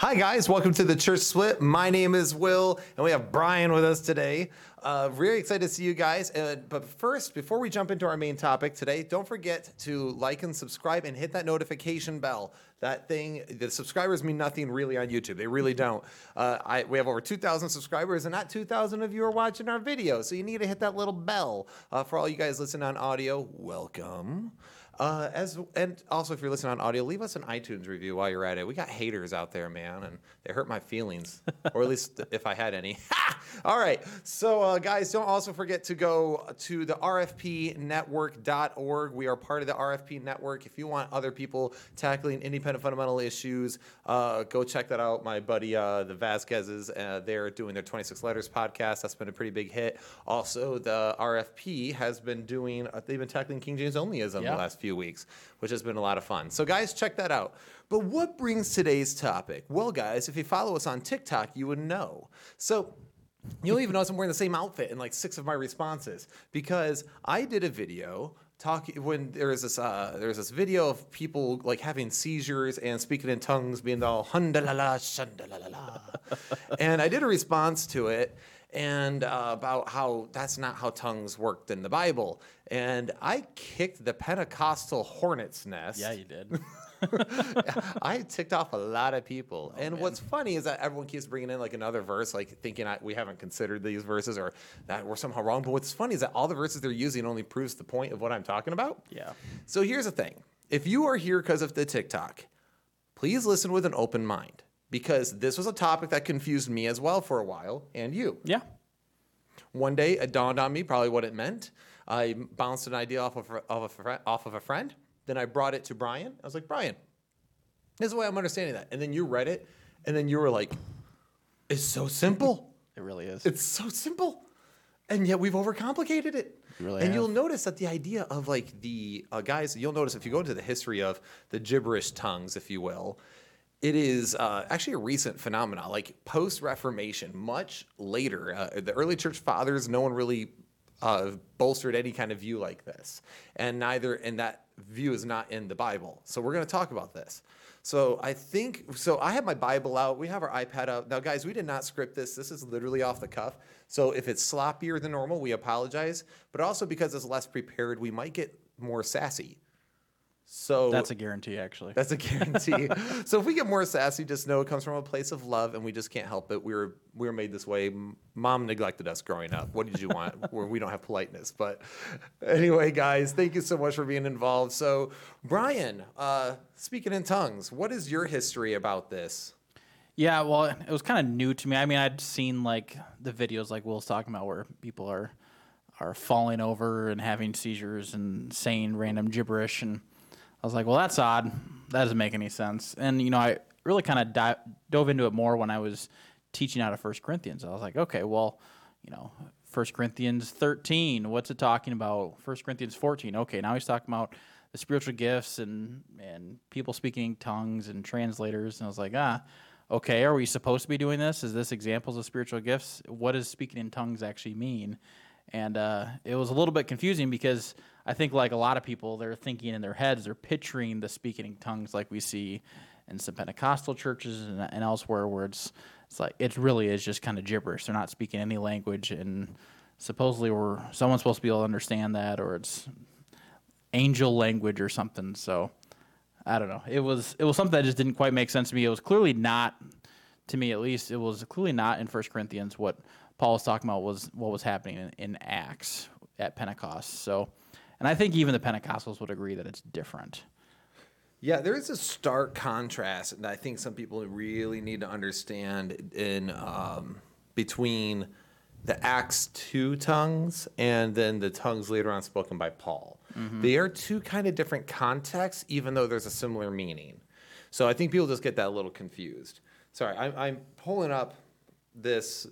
Hi, guys. Welcome to the Church Split. My name is Will, and we have Brian with us today. Uh, really excited to see you guys. Uh, but first, before we jump into our main topic today, don't forget to like and subscribe and hit that notification bell. That thing, the subscribers mean nothing really on YouTube. They really don't. Uh, I, we have over 2,000 subscribers, and not 2,000 of you are watching our video. So you need to hit that little bell. Uh, for all you guys listening on audio, welcome. Uh, as and also, if you're listening on audio, leave us an iTunes review while you're at it. We got haters out there, man, and they hurt my feelings, or at least if I had any. All right, so uh, guys, don't also forget to go to the RFPnetwork.org. We are part of the RFP network. If you want other people tackling independent fundamental issues, uh, go check that out. My buddy, uh, the Vasquezes, uh, they're doing their 26 Letters podcast. That's been a pretty big hit. Also, the RFP has been doing. Uh, they've been tackling King James onlyism Yeah. the last few weeks, which has been a lot of fun. So, guys, check that out. But what brings today's topic? Well, guys, if you follow us on TikTok, you would know. So, You'll even notice I'm wearing the same outfit in like six of my responses because I did a video talking when there was this uh, there was this video of people like having seizures and speaking in tongues, being all hundalala shandalala, and I did a response to it and uh, about how that's not how tongues worked in the Bible, and I kicked the Pentecostal hornet's nest. Yeah, you did. I ticked off a lot of people. Oh, and what's funny is that everyone keeps bringing in like another verse, like thinking I, we haven't considered these verses or that we're somehow wrong. But what's funny is that all the verses they're using only proves the point of what I'm talking about. Yeah. So here's the thing if you are here because of the TikTok, please listen with an open mind because this was a topic that confused me as well for a while and you. Yeah. One day it dawned on me probably what it meant. I bounced an idea off of, of a, fri- off of a friend. Then I brought it to Brian. I was like, Brian, this is the way I'm understanding that. And then you read it, and then you were like, it's so simple. It really is. It's so simple. And yet we've overcomplicated it. You really and have. you'll notice that the idea of like the uh, guys, you'll notice if you go into the history of the gibberish tongues, if you will, it is uh, actually a recent phenomenon, like post Reformation, much later. Uh, the early church fathers, no one really uh, bolstered any kind of view like this, and neither, and that view is not in the Bible. So we're going to talk about this. So I think so. I have my Bible out. We have our iPad out now, guys. We did not script this. This is literally off the cuff. So if it's sloppier than normal, we apologize. But also because it's less prepared, we might get more sassy. So That's a guarantee, actually. that's a guarantee. so if we get more sassy, just know it comes from a place of love, and we just can't help it. We were we were made this way. Mom neglected us growing up. What did you want? Where we don't have politeness. But anyway, guys, thank you so much for being involved. So Brian, uh, speaking in tongues, what is your history about this? Yeah, well, it was kind of new to me. I mean, I'd seen like the videos like Will's talking about where people are are falling over and having seizures and saying random gibberish, and I was like, well, that's odd. That doesn't make any sense. And you know, I really kind of di- dove into it more when I was teaching out of First Corinthians. I was like, okay, well, you know, First Corinthians 13, what's it talking about? First Corinthians 14, okay, now he's talking about the spiritual gifts and and people speaking tongues and translators. And I was like, ah, okay, are we supposed to be doing this? Is this examples of spiritual gifts? What does speaking in tongues actually mean? And uh, it was a little bit confusing because I think, like a lot of people, they're thinking in their heads, they're picturing the speaking in tongues like we see in some Pentecostal churches and, and elsewhere, where it's it's like it really is just kind of gibberish. They're not speaking any language, and supposedly we're someone's supposed to be able to understand that, or it's angel language or something. So I don't know. It was it was something that just didn't quite make sense to me. It was clearly not to me at least. It was clearly not in First Corinthians what Paul was talking about was what was happening in, in Acts at Pentecost. So, and I think even the Pentecostals would agree that it's different. Yeah, there is a stark contrast and I think some people really need to understand in um, between the Acts 2 tongues and then the tongues later on spoken by Paul. They are two kind of different contexts, even though there's a similar meaning. So I think people just get that a little confused. Sorry, I'm, I'm pulling up this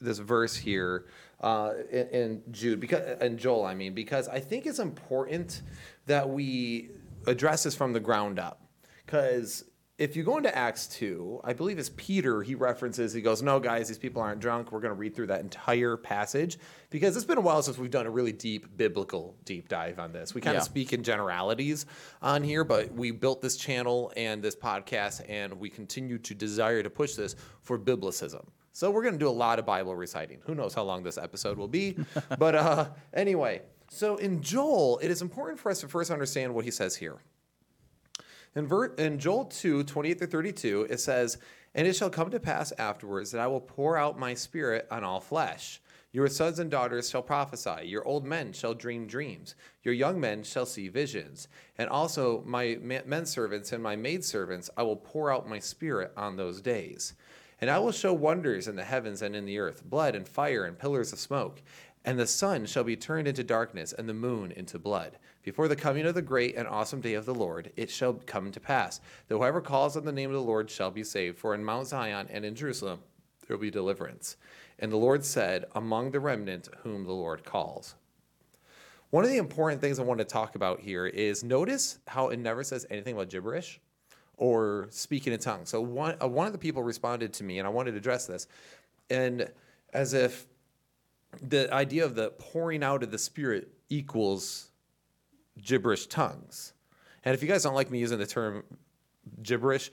this verse here uh, in, Jude because and Joel, I mean, because I think it's important that we address this from the ground up, because if you go into Acts 2, I believe it's Peter, he references, he goes, No, guys, these people aren't drunk. We're going to read through that entire passage because it's been a while since we've done a really deep biblical deep dive on this. We kind Yeah. of speak in generalities on here, but we built this channel and this podcast, and we continue to desire to push this for biblicism. So we're going to do a lot of Bible reciting. Who knows how long this episode will be? but uh, anyway, so in Joel, it is important for us to first understand what he says here. In, ver- in Joel 2, 28 through 32, it says, And it shall come to pass afterwards that I will pour out my spirit on all flesh. Your sons and daughters shall prophesy, your old men shall dream dreams, your young men shall see visions. And also my men servants and my maidservants, I will pour out my spirit on those days. And I will show wonders in the heavens and in the earth, blood and fire and pillars of smoke. And the sun shall be turned into darkness, and the moon into blood. Before the coming of the great and awesome day of the Lord, it shall come to pass that whoever calls on the name of the Lord shall be saved. For in Mount Zion and in Jerusalem there will be deliverance. And the Lord said, Among the remnant whom the Lord calls. One of the important things I want to talk about here is notice how it never says anything about gibberish or speaking in tongues. So one uh, one of the people responded to me, and I wanted to address this, and as if the idea of the pouring out of the Spirit equals gibberish tongues. And if you guys don't like me using the term gibberish,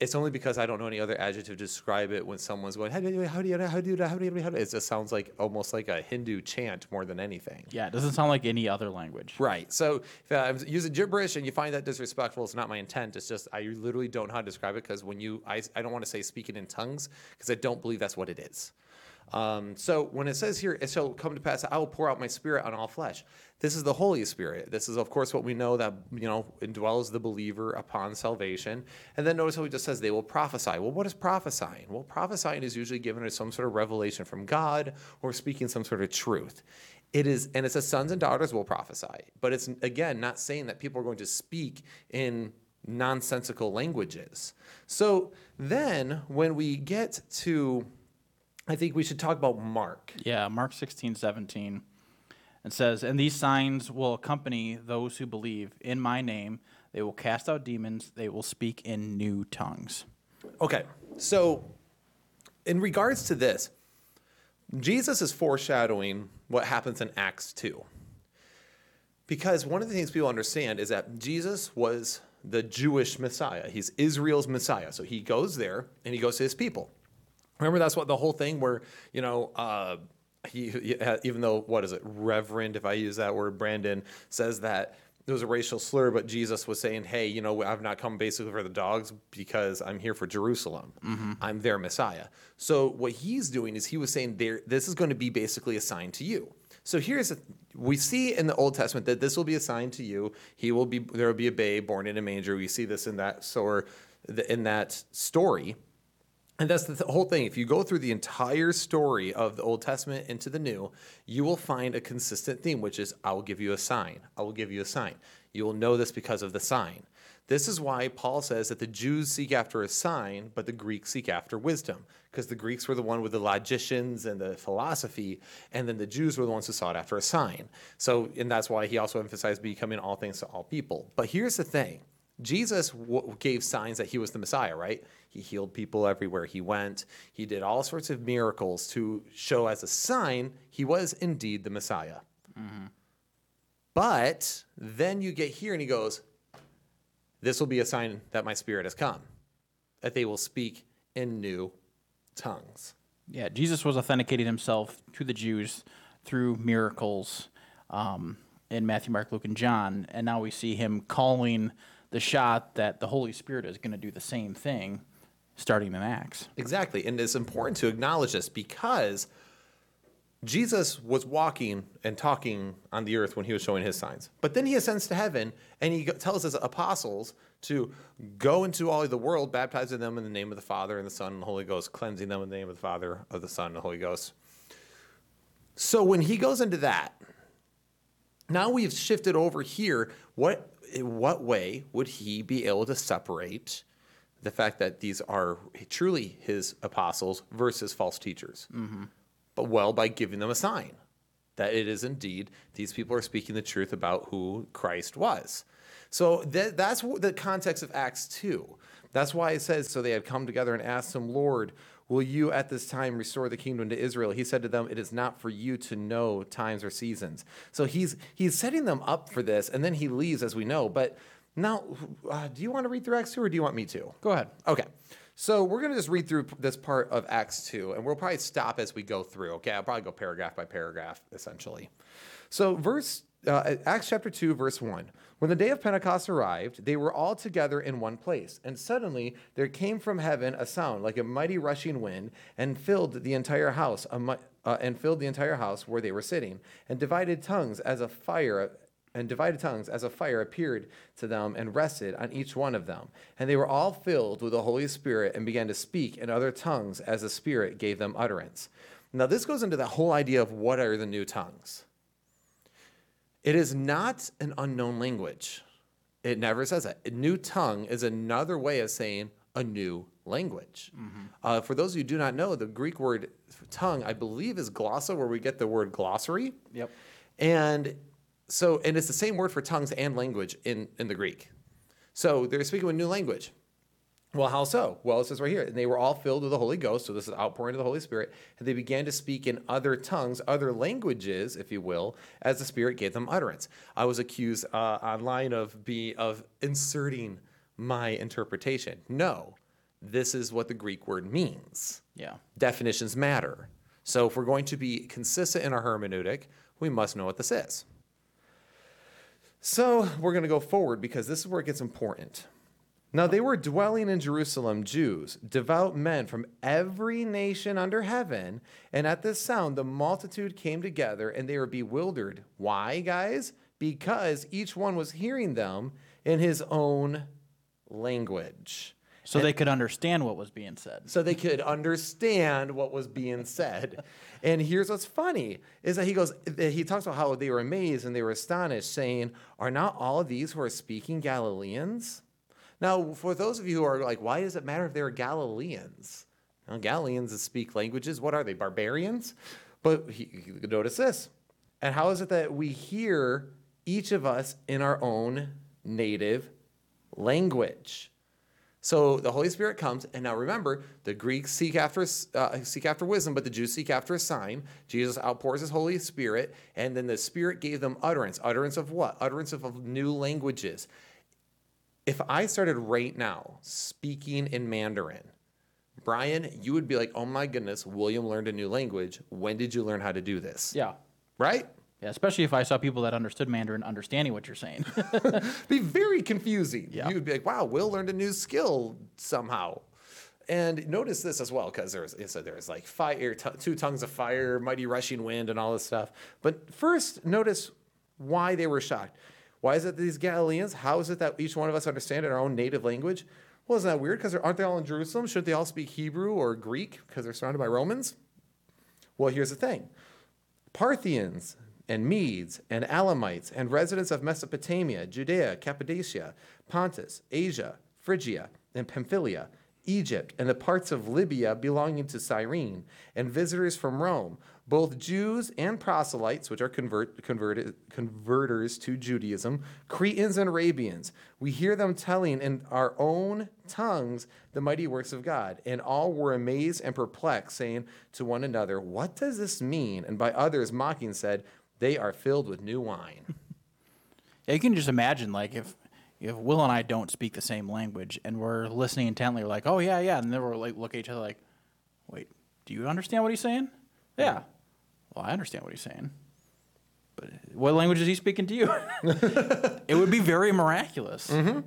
it's only because I don't know any other adjective to describe it when someone's going, how do you, how do you, how do you, how do you, how do you, it just sounds like almost like a Hindu chant more than anything. Yeah, it doesn't sound like any other language. Right. So if I'm using gibberish and you find that disrespectful, it's not my intent. It's just I literally don't know how to describe it because when you, I, I don't want to say speaking in tongues because I don't believe that's what it is. Um, so when it says here, it shall come to pass, I will pour out my spirit on all flesh. This is the Holy Spirit. This is, of course, what we know that, you know, indwells the believer upon salvation. And then notice how he just says they will prophesy. Well, what is prophesying? Well, prophesying is usually given as some sort of revelation from God or speaking some sort of truth. It is, and it says sons and daughters will prophesy. But it's, again, not saying that people are going to speak in nonsensical languages. So then when we get to, I think we should talk about Mark. Yeah, Mark 16, 17. It says, And these signs will accompany those who believe. In my name, they will cast out demons, they will speak in new tongues. Okay, so in regards to this, Jesus is foreshadowing what happens in Acts 2. Because one of the things people understand is that Jesus was the Jewish Messiah. He's Israel's Messiah. So he goes there and he goes to his people. Remember, that's what the whole thing where, you know, uh, he, he even though, what is it, Reverend, if I use that word, Brandon, says that it was a racial slur, but Jesus was saying, hey, you know, I've not come basically for the dogs because I'm here for Jerusalem. I'm their Messiah. So what he's doing is he was saying, there, this is going to be basically a sign to you. So here's a, we see in the Old Testament that this will be a sign to you. He will be there will be a babe born in a manger. We see this in that so in that story. And that's the th- whole thing. If you go through the entire story of the Old Testament into the New, you will find a consistent theme, which is I will give you a sign. I will give you a sign. You will know this because of the sign. This is why Paul says that the Jews seek after a sign, but the Greeks seek after wisdom, because the Greeks were the one with the logicians and the philosophy, and then the Jews were the ones who sought after a sign. So, and that's why he also emphasized becoming all things to all people. But here's the thing Jesus w- gave signs that he was the Messiah, right? He healed people everywhere he went. He did all sorts of miracles to show as a sign he was indeed the Messiah. But then you get here and he goes, This will be a sign that my spirit has come, that they will speak in new tongues. Yeah, Jesus was authenticating himself to the Jews through miracles um, in Matthew, Mark, Luke, and John. And now we see him calling the shot that the Holy Spirit is going to do the same thing starting in Acts. Exactly. And it's important to acknowledge this because Jesus was walking and talking on the earth when he was showing his signs. But then he ascends to heaven and he tells his apostles to go into all the world, baptizing them in the name of the Father and the Son and the Holy Ghost, cleansing them in the name of the Father, of the Son, and the Holy Ghost. So when he goes into that, now we've shifted over here. What in what way would he be able to separate the fact that these are truly his apostles versus false teachers? Mm-hmm. But well, by giving them a sign that it is indeed these people are speaking the truth about who Christ was. So that, that's the context of Acts 2. That's why it says, So they had come together and asked him, Lord, will you at this time restore the kingdom to Israel? He said to them, It is not for you to know times or seasons. So he's, he's setting them up for this, and then he leaves, as we know. But now, uh, do you want to read through Acts 2 or do you want me to? Go ahead. Okay. So we're going to just read through this part of Acts 2, and we'll probably stop as we go through. Okay. I'll probably go paragraph by paragraph, essentially. So, verse uh, Acts chapter 2, verse 1. When the day of Pentecost arrived, they were all together in one place. And suddenly there came from heaven a sound like a mighty rushing wind and filled the entire house, uh, and filled the entire house where they were sitting, and divided tongues as a fire and divided tongues as a fire appeared to them and rested on each one of them. And they were all filled with the Holy Spirit and began to speak in other tongues as the Spirit gave them utterance. Now, this goes into the whole idea of what are the new tongues. It is not an unknown language. It never says that. A new tongue is another way of saying a new language. Mm-hmm. Uh, for those of you who do not know, the Greek word tongue, I believe, is glossa, where we get the word glossary. Yep. And so, and it's the same word for tongues and language in, in the Greek. So they're speaking a new language. Well, how so? Well, it says right here, and they were all filled with the Holy Ghost, so this is outpouring of the Holy Spirit, and they began to speak in other tongues, other languages, if you will, as the Spirit gave them utterance. I was accused uh, online of be of inserting my interpretation. No, this is what the Greek word means. Yeah. Definitions matter. So if we're going to be consistent in our hermeneutic, we must know what this is. So we're going to go forward because this is where it gets important. Now they were dwelling in Jerusalem, Jews, devout men from every nation under heaven. And at this sound, the multitude came together and they were bewildered. Why, guys? Because each one was hearing them in his own language. So and, they could understand what was being said. So they could understand what was being said. and here's what's funny is that he goes, he talks about how they were amazed and they were astonished, saying, Are not all of these who are speaking Galileans? Now, for those of you who are like, why does it matter if they're Galileans? Well, Galileans speak languages. What are they, barbarians? But he, notice this. And how is it that we hear each of us in our own native language? So the Holy Spirit comes, and now remember, the Greeks seek after uh, seek after wisdom, but the Jews seek after a sign. Jesus outpours His Holy Spirit, and then the Spirit gave them utterance. Utterance of what? Utterance of, of new languages. If I started right now speaking in Mandarin, Brian, you would be like, "Oh my goodness, William learned a new language. When did you learn how to do this?" Yeah. Right. Yeah, especially if I saw people that understood Mandarin understanding what you're saying. be very confusing. Yeah. You'd be like, wow, Will learned a new skill somehow. And notice this as well, because there's so there's like fire, t- two tongues of fire, mighty rushing wind, and all this stuff. But first, notice why they were shocked. Why is it that these Galileans? How is it that each one of us understand in our own native language? Well, isn't that weird? Because aren't they all in Jerusalem? Shouldn't they all speak Hebrew or Greek because they're surrounded by Romans? Well, here's the thing Parthians, and Medes and Elamites and residents of Mesopotamia, Judea, Cappadocia, Pontus, Asia, Phrygia, and Pamphylia, Egypt, and the parts of Libya belonging to Cyrene, and visitors from Rome, both Jews and proselytes, which are convert, converted, converters to Judaism, Cretans and Arabians. We hear them telling in our own tongues the mighty works of God. And all were amazed and perplexed, saying to one another, What does this mean? And by others mocking said, they are filled with new wine. yeah, you can just imagine, like, if if Will and I don't speak the same language and we're listening intently, like, oh yeah, yeah, and then we're like look at each other like, wait, do you understand what he's saying? Yeah. Well, I understand what he's saying. But what language is he speaking to you? it would be very miraculous. Mm-hmm.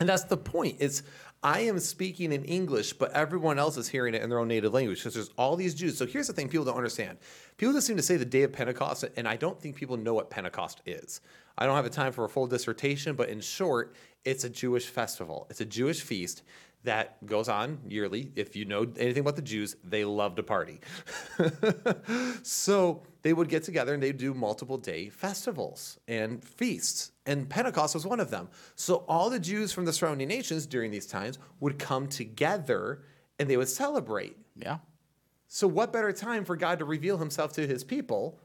And that's the point. It's I am speaking in English, but everyone else is hearing it in their own native language because there's all these Jews. So here's the thing people don't understand. People just seem to say the day of Pentecost, and I don't think people know what Pentecost is. I don't have the time for a full dissertation, but in short, it's a Jewish festival. It's a Jewish feast that goes on yearly. If you know anything about the Jews, they love to party. so they would get together and they'd do multiple day festivals and feasts. And Pentecost was one of them. So all the Jews from the surrounding nations during these times would come together and they would celebrate. Yeah. So, what better time for God to reveal himself to his people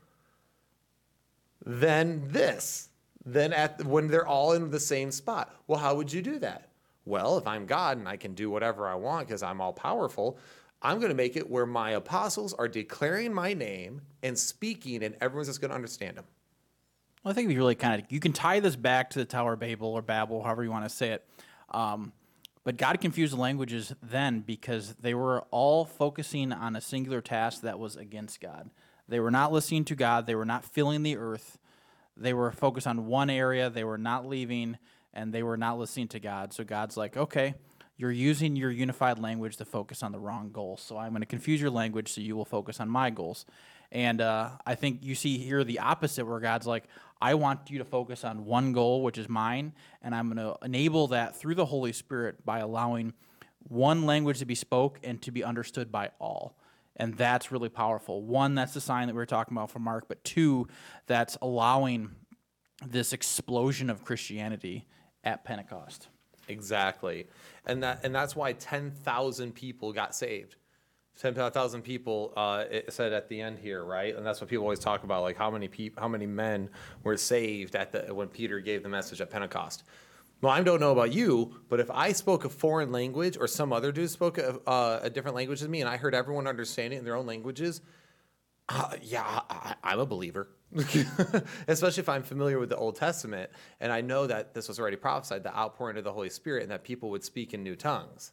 than this? Than at when they're all in the same spot. Well, how would you do that? Well, if I'm God and I can do whatever I want because I'm all powerful, I'm going to make it where my apostles are declaring my name and speaking, and everyone's just going to understand them. Well, I think we really kind of you can tie this back to the Tower of Babel or Babel, however you want to say it. Um, but God confused the languages then because they were all focusing on a singular task that was against God. They were not listening to God. They were not filling the earth. They were focused on one area. They were not leaving, and they were not listening to God. So God's like, okay, you're using your unified language to focus on the wrong goals. So I'm going to confuse your language so you will focus on my goals. And uh, I think you see here the opposite, where God's like, I want you to focus on one goal, which is mine, and I'm going to enable that through the Holy Spirit by allowing one language to be spoke and to be understood by all. And that's really powerful. One, that's the sign that we were talking about from Mark, but two, that's allowing this explosion of Christianity at Pentecost. Exactly. And that and that's why 10,000 people got saved. 10,000 people uh, it said at the end here, right? And that's what people always talk about like how many people how many men were saved at the when Peter gave the message at Pentecost. Well, I don't know about you, but if I spoke a foreign language or some other dude spoke a, uh, a different language than me and I heard everyone understand it in their own languages, uh, yeah, I, I'm a believer. Especially if I'm familiar with the Old Testament and I know that this was already prophesied, the outpouring of the Holy Spirit, and that people would speak in new tongues.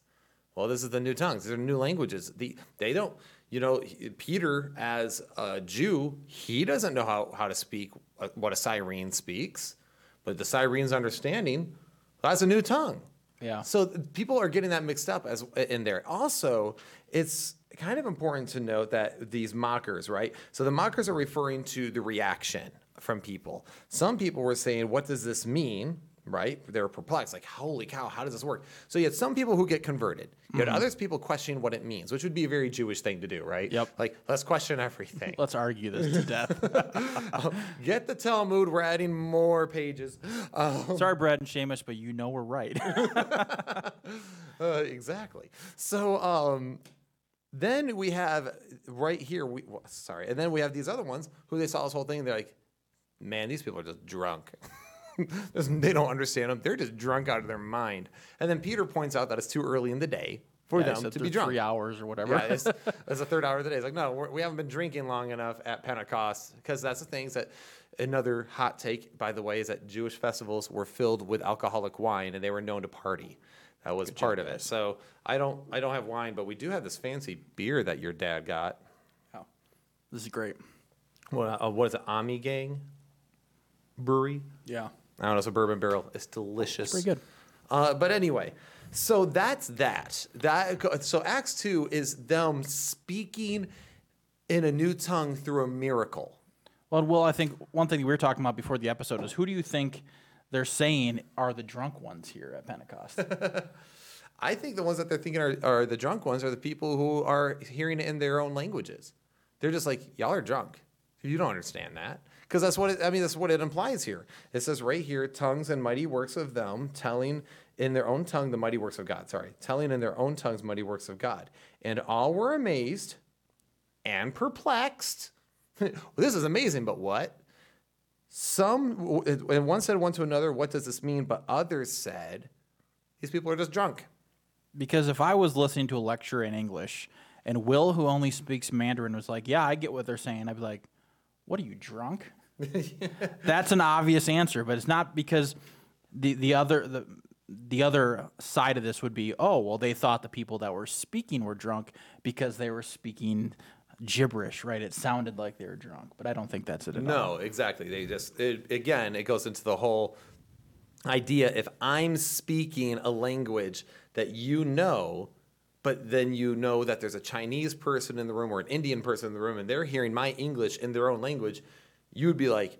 Well, this is the new tongues. These are new languages. The, they don't, you know, Peter, as a Jew, he doesn't know how, how to speak uh, what a Cyrene speaks, but the Cyrene's understanding, that's a new tongue. Yeah. So people are getting that mixed up as in there. Also, it's kind of important to note that these mockers, right? So the mockers are referring to the reaction from people. Some people were saying, "What does this mean?" Right? They were perplexed, like, "Holy cow, how does this work?" So you had some people who get converted. You had others people questioning what it means, which would be a very Jewish thing to do, right? Yep. Like, let's question everything. Let's argue this to death. Get the Talmud. We're adding more pages. Uh, Sorry, Brad and Seamus, but you know we're right. Uh, exactly. So um, then we have right here. We well, sorry, and then we have these other ones who they saw this whole thing. And they're like, "Man, these people are just drunk. They don't understand them. They're just drunk out of their mind." And then Peter points out that it's too early in the day for Yeah, them to be drunk. Three hours or whatever. Yeah, it's, it's the third hour of the day. It's like, no, we're, we haven't been drinking long enough at Pentecost because that's the things that. Another hot take, by the way, is that Jewish festivals were filled with alcoholic wine and they were known to party. That was part of it. So I don't, I don't have wine, but we do have this fancy beer that your dad got. Oh, this is great. What, uh, what is it? Ami Gang Brewery. Yeah. I don't know. It's a bourbon barrel. It's delicious. Pretty good. Uh, but anyway, so that's that. That so Acts two is them speaking in a new tongue through a miracle. Well, Will, I think one thing we were talking about before the episode is who do you think they're saying are the drunk ones here at Pentecost? I think the ones that they're thinking are, are the drunk ones are the people who are hearing it in their own languages. They're just like, y'all are drunk. You don't understand that. Because that's what it, I mean, that's what it implies here. It says right here, tongues and mighty works of them, telling in their own tongue the mighty works of God. Sorry, telling in their own tongues mighty works of God. And all were amazed and perplexed. this is amazing, but what? Some, and one said one to another, What does this mean? But others said, These people are just drunk. because if I was listening to a lecture in English and Will, who only speaks Mandarin, was like, "Yeah, I get what they're saying," I'd be like, "What are you drunk?" That's an obvious answer, but it's not because the the other the the other side of this would be, oh, well, they thought the people that were speaking were drunk because they were speaking gibberish, right? It sounded like they were drunk, but I don't think that's it at all. No, exactly. They just it, again, it goes into the whole idea. If I'm speaking a language that you know, but then you know that there's a Chinese person in the room or an Indian person in the room, and they're hearing my English in their own language, you would be like,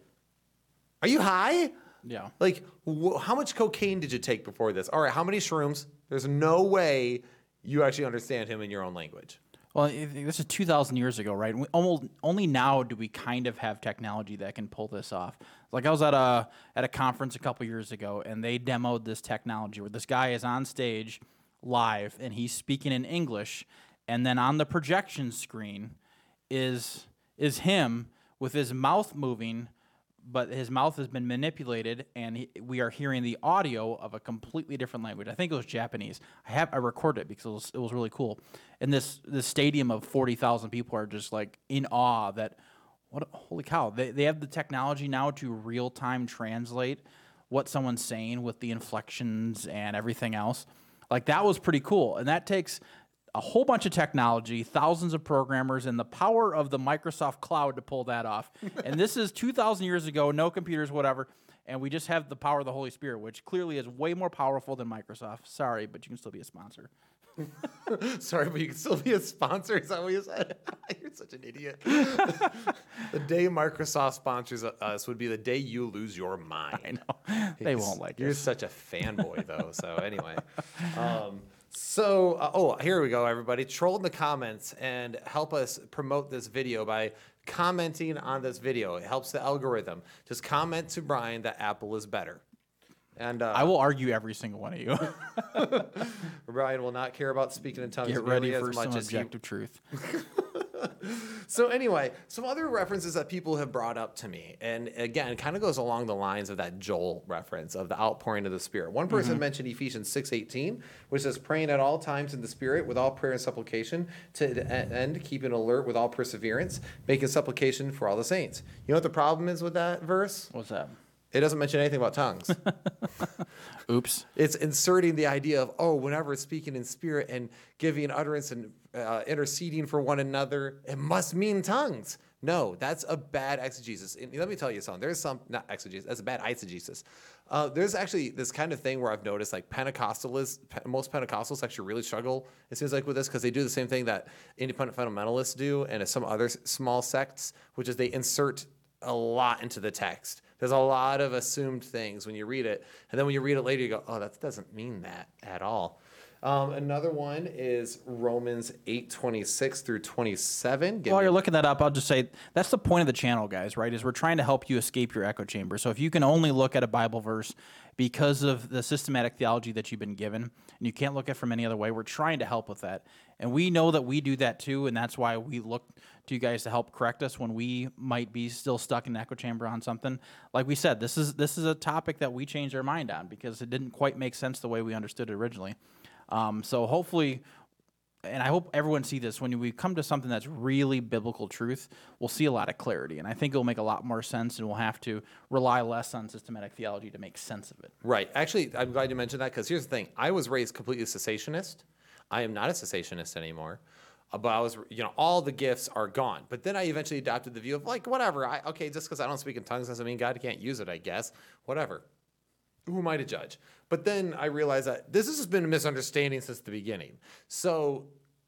"Are you high?" Yeah. Like, wh- how much cocaine did you take before this? All right, how many shrooms? There's no way you actually understand him in your own language. Well, this is 2,000 years ago, right? We almost only now do we kind of have technology that can pull this off. Like I was at a at a conference a couple years ago, and they demoed this technology where this guy is on stage live and he's speaking in English, and then on the projection screen is is him with his mouth moving, but his mouth has been manipulated, and he, we are hearing the audio of a completely different language. I think it was Japanese. I have I recorded it because it was, it was really cool. And this this stadium of forty thousand people are just like in awe that what holy cow they they have the technology now to real time translate what someone's saying with the inflections and everything else. Like that was pretty cool, and that takes a whole bunch of technology, thousands of programmers, and the power of the Microsoft cloud to pull that off. and this is 2,000 years ago, no computers, whatever. And we just have the power of the Holy Spirit, which clearly is way more powerful than Microsoft. Sorry, but you can still be a sponsor. Sorry, but you can still be a sponsor. Is that what you said? You're such an idiot. the day Microsoft sponsors us would be the day you lose your mind. I know. They won't like You're it. such a fanboy, though. So anyway, um, so uh, oh, here we go, everybody. Troll in the comments and help us promote this video by commenting on this video. It helps the algorithm. Just comment to Brian that Apple is better. And uh, I will argue every single one of you. Brian will not care about speaking in tongues Get nearly ready as for much some as he objective truth. So anyway, some other references that people have brought up to me, and again, kind of goes along the lines of that Joel reference of the outpouring of the Spirit. One person mm-hmm. mentioned Ephesians six eighteen, which says, "Praying at all times in the Spirit with all prayer and supplication, to the end keeping alert with all perseverance, making supplication for all the saints." You know what the problem is with that verse? What's that? It doesn't mention anything about tongues. Oops. It's inserting the idea of, oh, whenever it's speaking in spirit and giving utterance and uh, interceding for one another, it must mean tongues. No, that's a bad exegesis. And let me tell you something. There's some, not exegesis, that's a bad eisegesis. Uh, there's actually this kind of thing where I've noticed like Pentecostalists, Pe- most Pentecostals actually really struggle, it seems like, with this because they do the same thing that independent fundamentalists do and some other small sects, which is they insert a lot into the text. There's a lot of assumed things when you read it, and then when you read it later, you go, "Oh, that doesn't mean that at all." Um, another one is Romans eight twenty six through twenty seven. While you're looking that up, I'll just say that's the point of the channel, guys, right? Is we're trying to help you escape your echo chamber. So if you can only look at a Bible verse because of the systematic theology that you've been given, and you can't look at it from any other way, we're trying to help with that. And we know that we do that too, and that's why we look to you guys to help correct us when we might be still stuck in an echo chamber on something. Like we said, this is this is a topic that we changed our mind on because it didn't quite make sense the way we understood it originally. Um, so hopefully and I hope everyone see this when we come to something that's really biblical truth, we'll see a lot of clarity, and I think it'll make a lot more sense, and we'll have to rely less on systematic theology to make sense of it. Right. Actually, I'm glad you mentioned that because here's the thing: I was raised completely cessationist. I am not a cessationist anymore. Uh, But I was, you know, all the gifts are gone. But then I eventually adopted the view of like, whatever. I, okay, just because I don't speak in tongues doesn't mean God can't use it. I guess. Whatever. Who am I to judge? But then I realized that this has been a misunderstanding since the beginning. So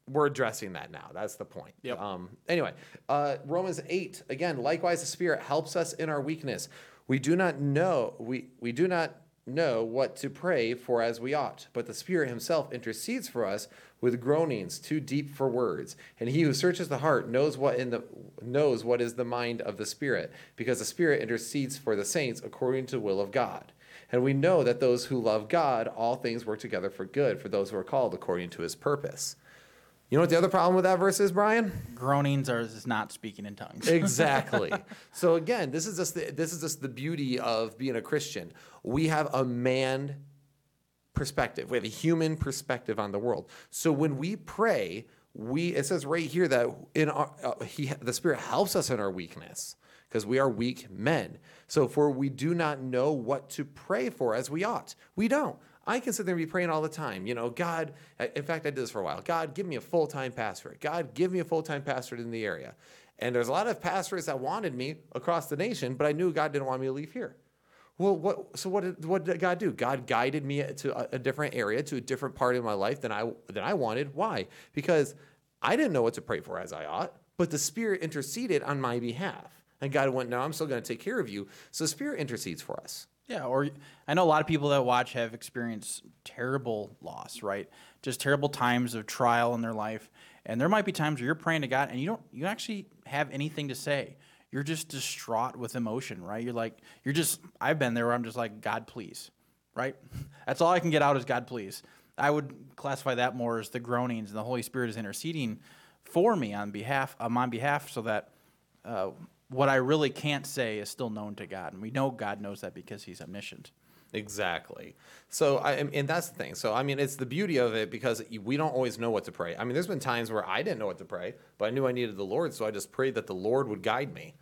we're addressing that now. That's the point. Yep. Um, anyway, uh, Romans 8, again, likewise the Spirit helps us in our weakness. We do not know, we, we do not know what to pray for as we ought, but the Spirit himself intercedes for us with groanings too deep for words. And he who searches the heart knows what in the knows what is the mind of the Spirit, because the Spirit intercedes for the saints according to the will of God. And we know that those who love God, all things work together for good for those who are called according to his purpose. You know what the other problem with that verse is, Brian? Groanings are is not speaking in tongues. Exactly. so again, this is just the, this is just the beauty of being a Christian. We have a man perspective. We have a human perspective on the world. So when we pray, we it says right here that in our uh, he the Spirit helps us in our weakness because we are weak men. So for we do not know what to pray for as we ought. We don't. I can sit there and be praying all the time. You know, God, in fact, I did this for a while. God, give me a full time pastorate. God, give me a full time pastorate in the area. And there's a lot of pastors that wanted me across the nation, but I knew God didn't want me to leave here. Well, what? So what did what did God do? God guided me to a, a different area, to a different part of my life than I than I wanted. Why? Because I didn't know what to pray for as I ought, but the Spirit interceded on my behalf, and God went, "No, I'm still going to take care of you." So the Spirit intercedes for us. Yeah, or I know a lot of people that watch have experienced terrible loss, right? Just terrible times of trial in their life. And there might be times where you're praying to God and you don't you actually have anything to say. You're just distraught with emotion, right? You're like you're just I've been there where I'm just like God please, right? That's all I can get out is God please. I would classify that more as the groanings and the Holy Spirit is interceding for me on behalf on my behalf so that uh, what I really can't say is still known to God, and we know God knows that because He's omniscient. Exactly. So I and that's the thing. So I mean, it's the beauty of it because we don't always know what to pray. I mean, there's been times where I didn't know what to pray, but I knew I needed the Lord, so I just prayed that the Lord would guide me.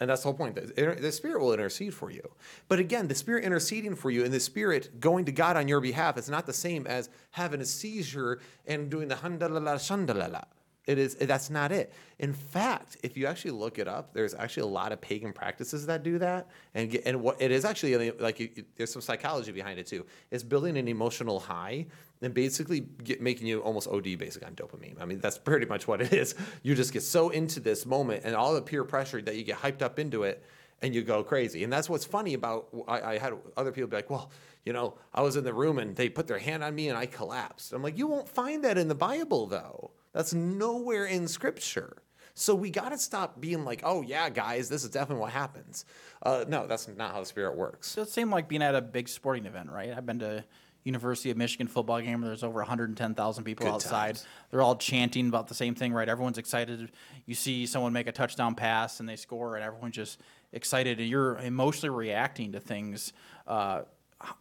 And that's the whole point. The, Spirit will intercede for you. But again, the Spirit interceding for you and the Spirit going to God on your behalf is not the same as having a seizure and doing the handalala shandalala. It is that's not it. In fact, if you actually look it up, there's actually a lot of pagan practices that do that, and and what it is actually uh, like there's some psychology behind it too. It's building an emotional high and basically get, making you almost OD basically on dopamine. I mean, that's pretty much what it is. You just get so into this moment and all the peer pressure that you get hyped up into it and you go crazy. And that's what's funny about I, I, had other people be like, well, you know, I was in the room and they put their hand on me and I collapsed. I'm like, you won't find that in the Bible though. That's nowhere in scripture. So we got to stop being like, oh, yeah, guys, this is definitely what happens. Uh, no, that's not how the spirit works. So it seemed like being at a big sporting event, right? I've been to University of Michigan football game where there's over 110,000 people Good outside. Times. They're all chanting about the same thing, right? Everyone's excited. You see someone make a touchdown pass and they score, and everyone's just excited. And you're emotionally reacting to things uh,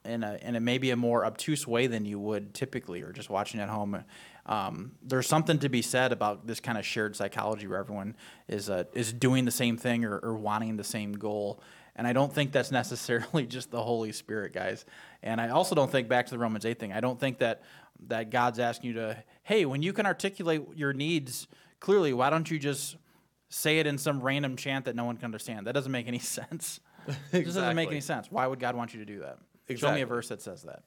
in a in a maybe a more obtuse way than you would typically, or just watching at home. Um, there's something to be said about this kind of shared psychology where everyone is uh, is doing the same thing or, or wanting the same goal. And I don't think that's necessarily just the Holy Spirit, guys. And I also don't think back to the Romans 8 thing. I don't think that that God's asking you to, hey, when you can articulate your needs clearly, why don't you just say it in some random chant that no one can understand? That doesn't make any sense. exactly. It just doesn't make any sense. Why would God want you to do that? Show me a verse that says that.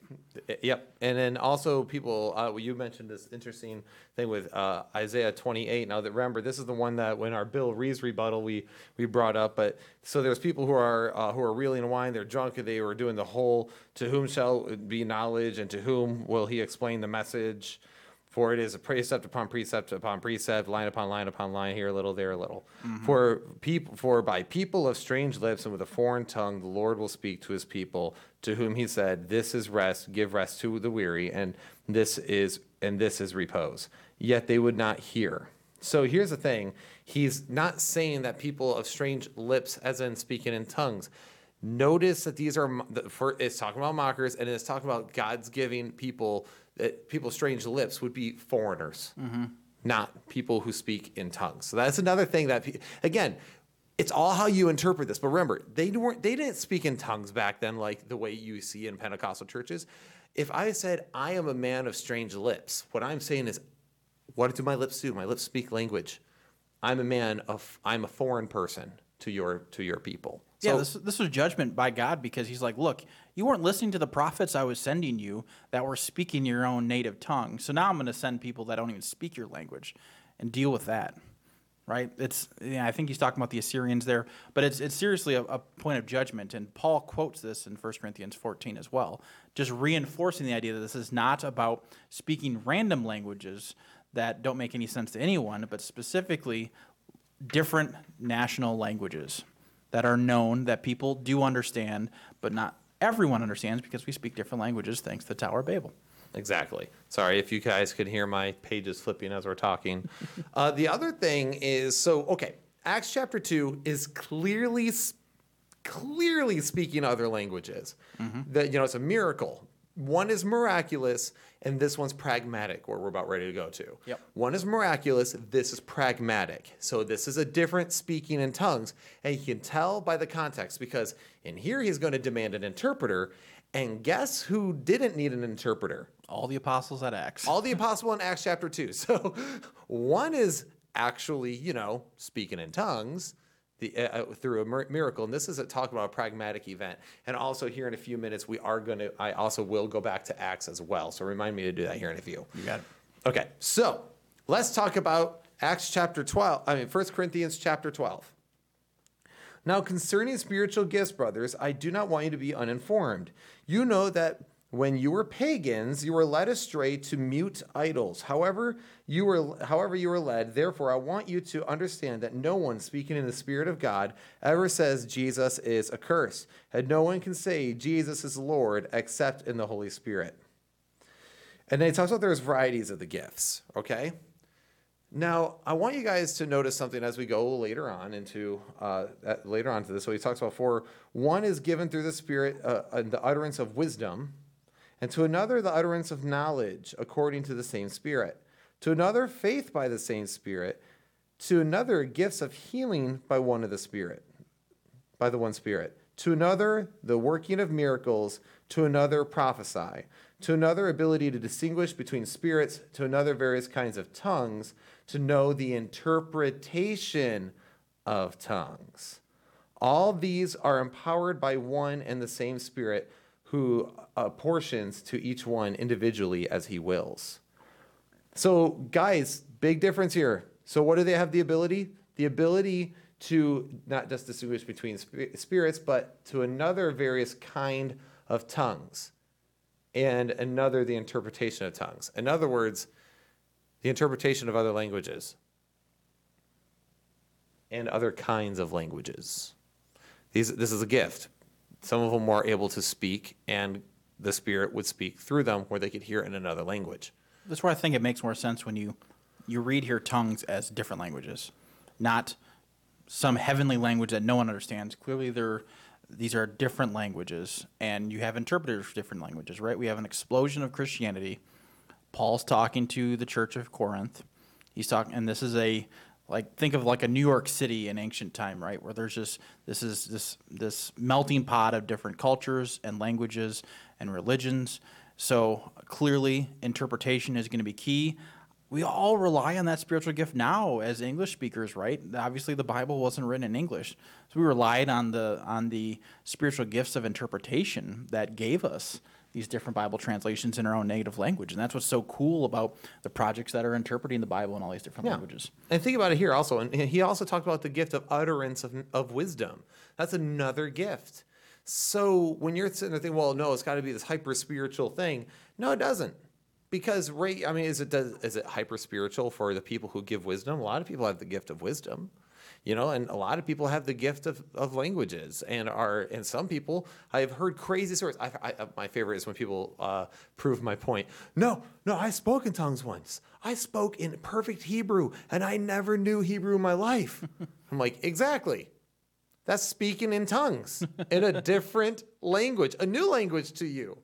Yep. And then also people, uh, well, you mentioned this interesting thing with uh, Isaiah 28. Now that remember, this is the one that when our Bill Rees rebuttal we we brought up. But so there's people who are uh, who are reeling wine, they're drunk, they were doing the whole to whom shall be knowledge, and to whom will he explain the message. For it is a precept upon precept upon precept, line upon line upon line, here a little, there a little. Mm-hmm. For people, for by people of strange lips and with a foreign tongue, the Lord will speak to His people, to whom He said, "This is rest. Give rest to the weary, and this is and this is repose." Yet they would not hear. So here's the thing: He's not saying that people of strange lips, as in speaking in tongues. Notice that these are for it's talking about mockers, and it's talking about God's giving people that people strange lips would be foreigners, mm-hmm. not people who speak in tongues. So that's another thing that again, it's all how you interpret this. But remember, they weren't they didn't speak in tongues back then like the way you see in Pentecostal churches. If I said I am a man of strange lips, what I'm saying is, what do my lips do? My lips speak language. I'm a man of I'm a foreign person to your to your people. So, yeah, this this was judgment by God because He's like, look, you weren't listening to the prophets I was sending you that were speaking your own native tongue. So now I'm going to send people that don't even speak your language, and deal with that. Right? It's I think he's talking about the Assyrians there, but it's it's seriously a, a point of judgment. And Paul quotes this in 1 Corinthians 14 as well, just reinforcing the idea that this is not about speaking random languages that don't make any sense to anyone, but specifically different national languages that are known that people do understand, but not everyone understands because we speak different languages thanks to the Tower of Babel. Exactly. Sorry if you guys could hear my pages flipping as we're talking. uh, the other thing is so okay. Acts chapter two is clearly clearly speaking other languages. Mm-hmm. That you know it's a miracle. One is miraculous, and this one's pragmatic, where we're about ready to go to. Yep. One is miraculous, this is pragmatic. So this is a different speaking in tongues, and you can tell by the context because in here he's going to demand an interpreter, and guess who didn't need an interpreter? All the apostles at Acts. All the apostles in Acts chapter 2. So one is actually, you know, speaking in tongues the, uh, uh through a miracle. And this is a talk about a pragmatic event. And also here in a few minutes, we are going to, I also will go back to Acts as well. So remind me to do that here in a few. You got it. Okay, so let's talk about Acts chapter 12, I mean, 1 Corinthians chapter 12. Now, concerning spiritual gifts, brothers, I do not want you to be uninformed. You know that when you were pagans, you were led astray to mute idols. However, you were however you were led. Therefore, I want you to understand that no one speaking in the Spirit of God ever says Jesus is accursed, and no one can say Jesus is Lord except in the Holy Spirit. And then he talks about there's varieties of the gifts. Okay. Now, I want you guys to notice something as we go later on into uh, later on to this. So he talks about four. one is given through the Spirit uh, uh, the utterance of wisdom, and to another the utterance of knowledge according to the same Spirit, to another faith by the same Spirit, to another gifts of healing by one of the Spirit, by the one Spirit, to another the working of miracles, to another prophesy, to another ability to distinguish between spirits, to another various kinds of tongues, to know the interpretation of tongues. All these are empowered by one and the same Spirit who apportions to each one individually as he wills. So, guys, big difference here. So, what do they have the ability? The ability to not just distinguish between spirits, but to another various kind of tongues, and another the interpretation of tongues. In other words, the interpretation of other languages and other kinds of languages. These, this is a gift. Some of them were able to speak, and the Spirit would speak through them where they could hear in another language. That's where I think it makes more sense when you you read here tongues as different languages, not some heavenly language that no one understands. Clearly, they're these are different languages, and you have interpreters for different languages, right? We have an explosion of Christianity. Paul's talking to the church of Corinth. He's talking, and this is a like think of like a New York City in ancient time, right? Where there's just this is this this melting pot of different cultures and languages and religions. So clearly, interpretation is going to be key. We all rely on that spiritual gift now as English speakers, right? Obviously, the Bible wasn't written in English, so we relied on the on the spiritual gifts of interpretation that gave us these different Bible translations in our own native language, and that's what's so cool about the projects that are interpreting the Bible in all these different languages. And think about it here also. And he also talked about the gift of utterance of, of wisdom. That's another gift. So when you're sitting there thinking, well, no, it's got to be this hyper spiritual thing. No, it doesn't. Because right, I mean, is it does is it hyper spiritual for the people who give wisdom? A lot of people have the gift of wisdom, you know, and a lot of people have the gift of, of languages, and are and some people I've heard crazy stories. I, I, my favorite is when people uh, prove my point. No, no, I spoke in tongues once. I spoke in perfect Hebrew, and I never knew Hebrew in my life. I'm like, exactly. That's speaking in tongues in a different language, a new language to you.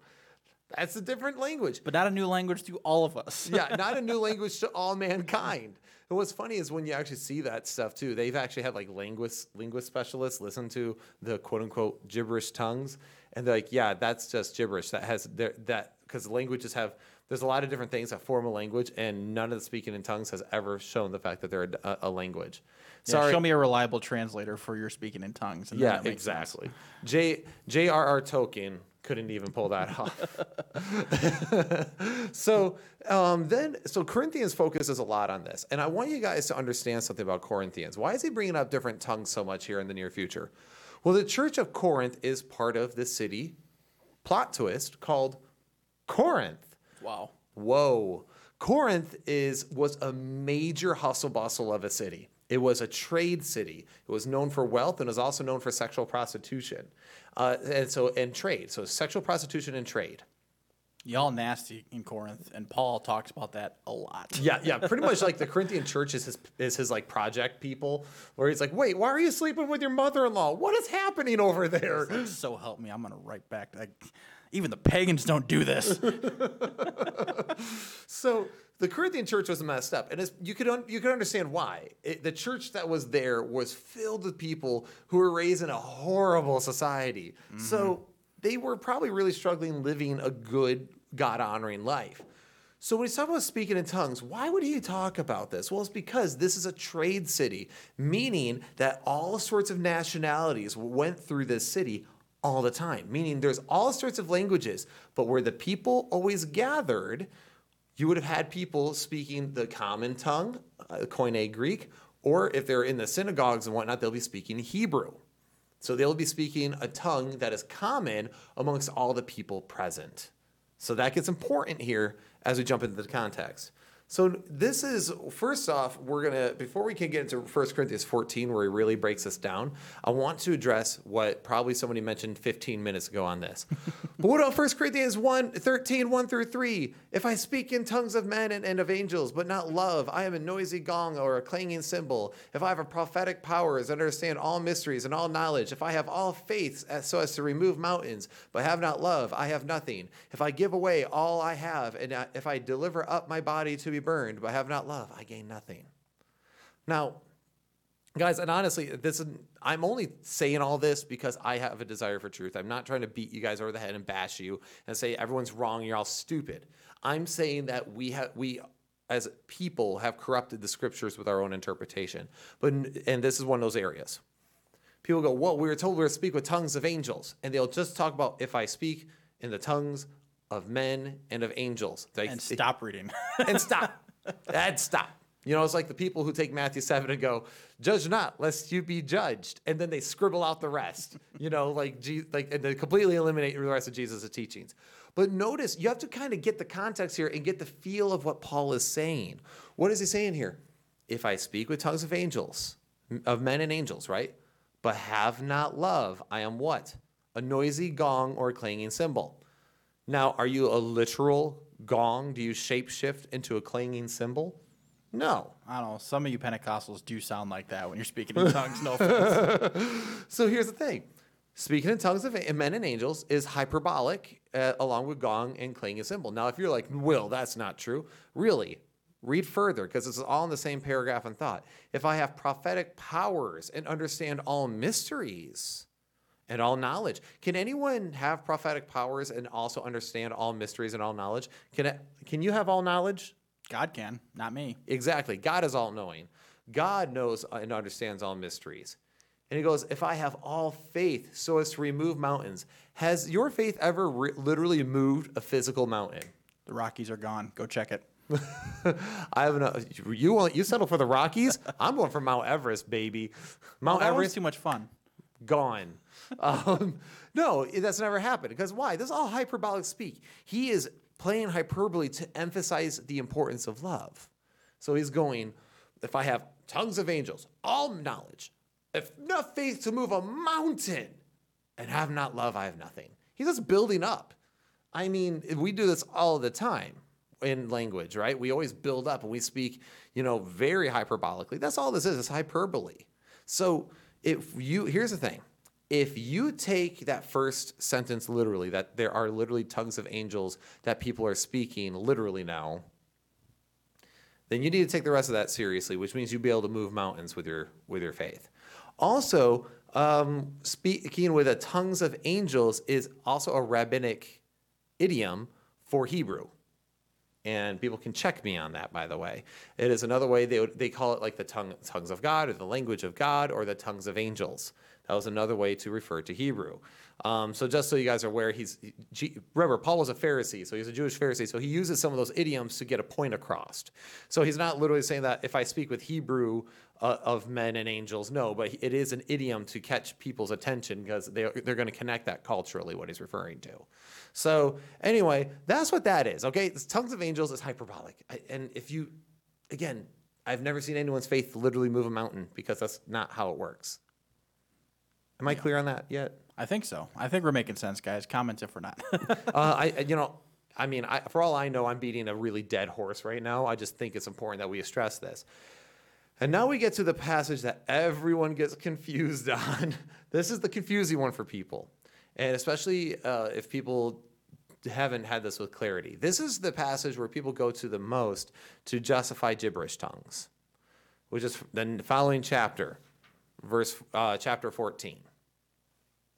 That's a different language. But not a new language to all of us. yeah, not a new language to all mankind. And what's funny is when you actually see that stuff too, they've actually had like linguist linguist specialists listen to the quote unquote gibberish tongues, and they're like, yeah, that's just gibberish. That has there that because languages have there's a lot of different things that form a language, and none of the speaking in tongues has ever shown the fact that they're a, a language. Yeah, Sorry, show me a reliable translator for your speaking in tongues. and yeah, sense. exactly. J J.R.R. Tolkien couldn't even pull that off. so um, then, so Corinthians focuses a lot on this, and I want you guys to understand something about Corinthians. Why is he bringing up different tongues so much here in the near future? Well, the church of Corinth is part of the city plot twist called Corinth. Wow. Whoa. Corinth is was a major hustle bustle of a city. It was a trade city. It was known for wealth and was also known for sexual prostitution. Uh, and so and trade. So sexual prostitution and trade. Y'all nasty in Corinth, and Paul talks about that a lot. Yeah, yeah, pretty much like the Corinthian church is his is his like project people, where he's like, wait, why are you sleeping with your mother-in-law? What is happening over there? Like, so help me, I'm gonna write back. Like, even the pagans don't do this. So the Corinthian church was messed up, and it's, you could un, you could understand why. It, the church that was there was filled with people who were raised in a horrible society. Mm-hmm. So they were probably really struggling living a good God honoring life. So when he's talking about speaking in tongues, why would he talk about this? Well, it's because this is a trade city, meaning that all sorts of nationalities went through this city all the time. Meaning there's all sorts of languages, but where the people always gathered, you would have had people speaking the common tongue, uh, Koine Greek, or if they're in the synagogues and whatnot, they'll be speaking Hebrew. So they'll be speaking a tongue that is common amongst all the people present. So that gets important here as we jump into the context. So this is first off, we're gonna before we can get into 1 Corinthians 14, where he really breaks us down. I want to address what probably somebody mentioned 15 minutes ago on this. but what about 1 Corinthians 1, 13, 1 through 3? If I speak in tongues of men and, and of angels, but not love, I am a noisy gong or a clanging cymbal. If I have a prophetic powers and understand all mysteries and all knowledge, if I have all faith as, so as to remove mountains, but have not love, I have nothing. If I give away all I have, and uh, if I deliver up my body to be burned, but have not love, I gain nothing. Now, guys, and honestly, this is I'm only saying all this because I have a desire for truth. I'm not trying to beat you guys over the head and bash you and say everyone's wrong, you're all stupid. I'm saying that we have we as people have corrupted the scriptures with our own interpretation. But and this is one of those areas. People go, "Well, we were told we were to speak with tongues of angels," and they'll just talk about if I speak in the tongues of men and of angels. They- And stop reading. and stop. and stop. You know, it's like the people who take Matthew 7 and go, judge not, lest you be judged. And then they scribble out the rest, you know, like, like and they completely eliminate the rest of Jesus' teachings. But notice, you have to kind of get the context here and get the feel of what Paul is saying. What is he saying here? If I speak with tongues of angels, of men and angels, right? But have not love, I am what? A noisy gong or a clanging cymbal. Now, are you a literal gong? Do you shapeshift into a clanging cymbal? No. I don't know. Some of you Pentecostals do sound like that when you're speaking in tongues. No offense. So here's the thing speaking in tongues of men and angels is hyperbolic uh, along with gong and clanging cymbal. Now, if you're like, Will, that's not true, really, read further because it's all in the same paragraph and thought. If I have prophetic powers and understand all mysteries, and all knowledge. Can anyone have prophetic powers and also understand all mysteries and all knowledge? Can it, can you have all knowledge? God can, not me. Exactly. God is all knowing. God knows and understands all mysteries. And he goes, If I have all faith so as to remove mountains, has your faith ever re- literally moved a physical mountain? The Rockies are gone. Go check it. I have no, you want you settle for the Rockies? I'm going for Mount Everest, baby. Mount was Everest too much fun. Gone. Um, no, that's never happened. Because why? This is all hyperbolic speak. He is playing hyperbole to emphasize the importance of love. So he's going, if I have tongues of angels, all knowledge, if enough faith to move a mountain, and have not love, I have nothing. He's just building up. I mean, we do this all the time in language, right? We always build up and we speak, you know, very hyperbolically. That's all this is, it's hyperbole. So if you here's the thing. If you take that first sentence literally, that there are literally tongues of angels that people are speaking literally now, then you need to take the rest of that seriously, which means you'll be able to move mountains with your with your faith. Also, um, speaking with the tongues of angels is also a rabbinic idiom for Hebrew. And people can check me on that, by the way. It is another way they, they call it like the tongue, tongues of God or the language of God or the tongues of angels. That was another way to refer to Hebrew. Um, so just so you guys are aware, he's G, remember Paul was a Pharisee, so he's a Jewish Pharisee. So he uses some of those idioms to get a point across. So he's not literally saying that if I speak with Hebrew uh, of men and angels, no, but it is an idiom to catch people's attention because they, they're going to connect that culturally what he's referring to. So anyway, that's what that is. Okay, This tongues of angels is hyperbolic, I- and if you, again, I've never seen anyone's faith literally move a mountain because that's not how it works. Am I clear on that yet? I think so. I think we're making sense, guys. Comment if we're not. uh, I, I- you know, I mean, I, for all I know, I'm beating a really dead horse right now. I just think it's important that we stress this. And now we get to the passage that everyone gets confused on. this is the confusing one for people, and especially uh, if people haven't had this with clarity. This is the passage where people go to the most to justify gibberish tongues, which is the following chapter, verse uh, chapter 14.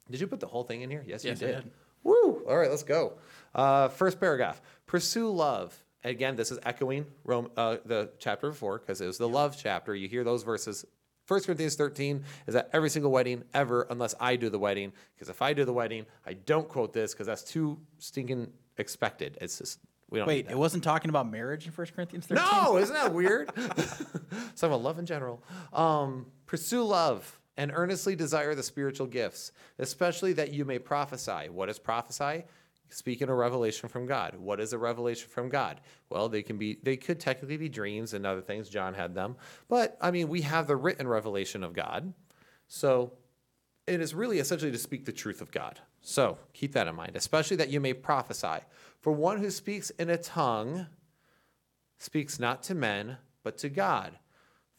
Did you put the whole thing in here? Yes, Yes, you did. did. Woo! All right, let's go. Uh, first paragraph. Pursue love. Again, this is echoing Rome, uh, the chapter before because it was the love chapter. You hear those verses. 1 Corinthians 13 is at every single wedding ever, unless I do the wedding. Because if I do the wedding, I don't quote this because that's too stinking expected. It's just, we don't need Wait, that. it wasn't talking about marriage in 1 Corinthians 13? No, isn't that weird? so about love in general. Um, pursue love and earnestly desire the spiritual gifts, especially that you may prophesy. What is prophesy? speaking a revelation from God. What is a revelation from God? Well, they can be they could technically be dreams and other things. John had them. But I mean, we have the written revelation of God. So it is really essentially to speak the truth of God. So keep that in mind, especially that you may prophesy. For one who speaks in a tongue speaks not to men, but to God.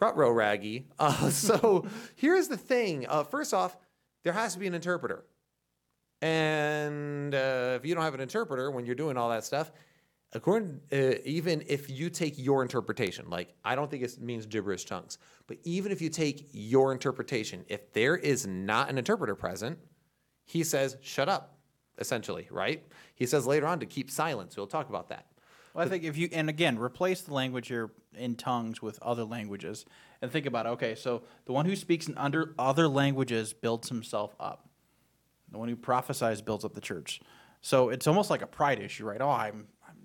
Rutro Raggy. Uh, so here's the thing. Uh, first off, there has to be an interpreter. And uh, if you don't have an interpreter when you're doing all that stuff, according uh, even if you take your interpretation, like I don't think it means gibberish tongues, but even if you take your interpretation, if there is not an interpreter present, he says shut up, essentially, right? He says later on to keep silence. We'll talk about that. Well, I think if you and again replace the language here in tongues with other languages, and think about okay, so the one who speaks in under other languages builds himself up. The one who prophesies builds up the church. So it's almost like a pride issue, right? Oh, I'm I'm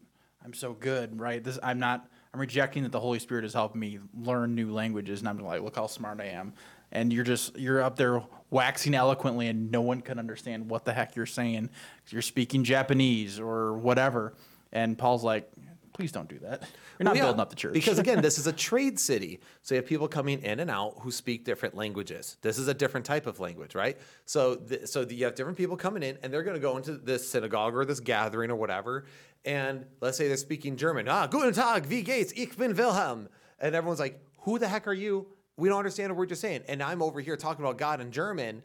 I'm so good, right? This I'm not. I'm rejecting that the Holy Spirit has helped me learn new languages, and I'm like, look how smart I am. And you're just you're up there waxing eloquently, and no one can understand what the heck you're saying. You're speaking Japanese or whatever. And Paul's like, please don't do that. You're not Well, yeah, building up the church. Because again, this is a trade city. So you have people coming in and out who speak different languages. This is a different type of language, right? So th- so you have different people coming in and they're going to go into this synagogue or this gathering or whatever. And let's say they're speaking German. Ah, guten Tag, wie geht's? Ich bin Wilhelm. And everyone's like, who the heck are you? We don't understand a word you're saying. And I'm over here talking about God in German.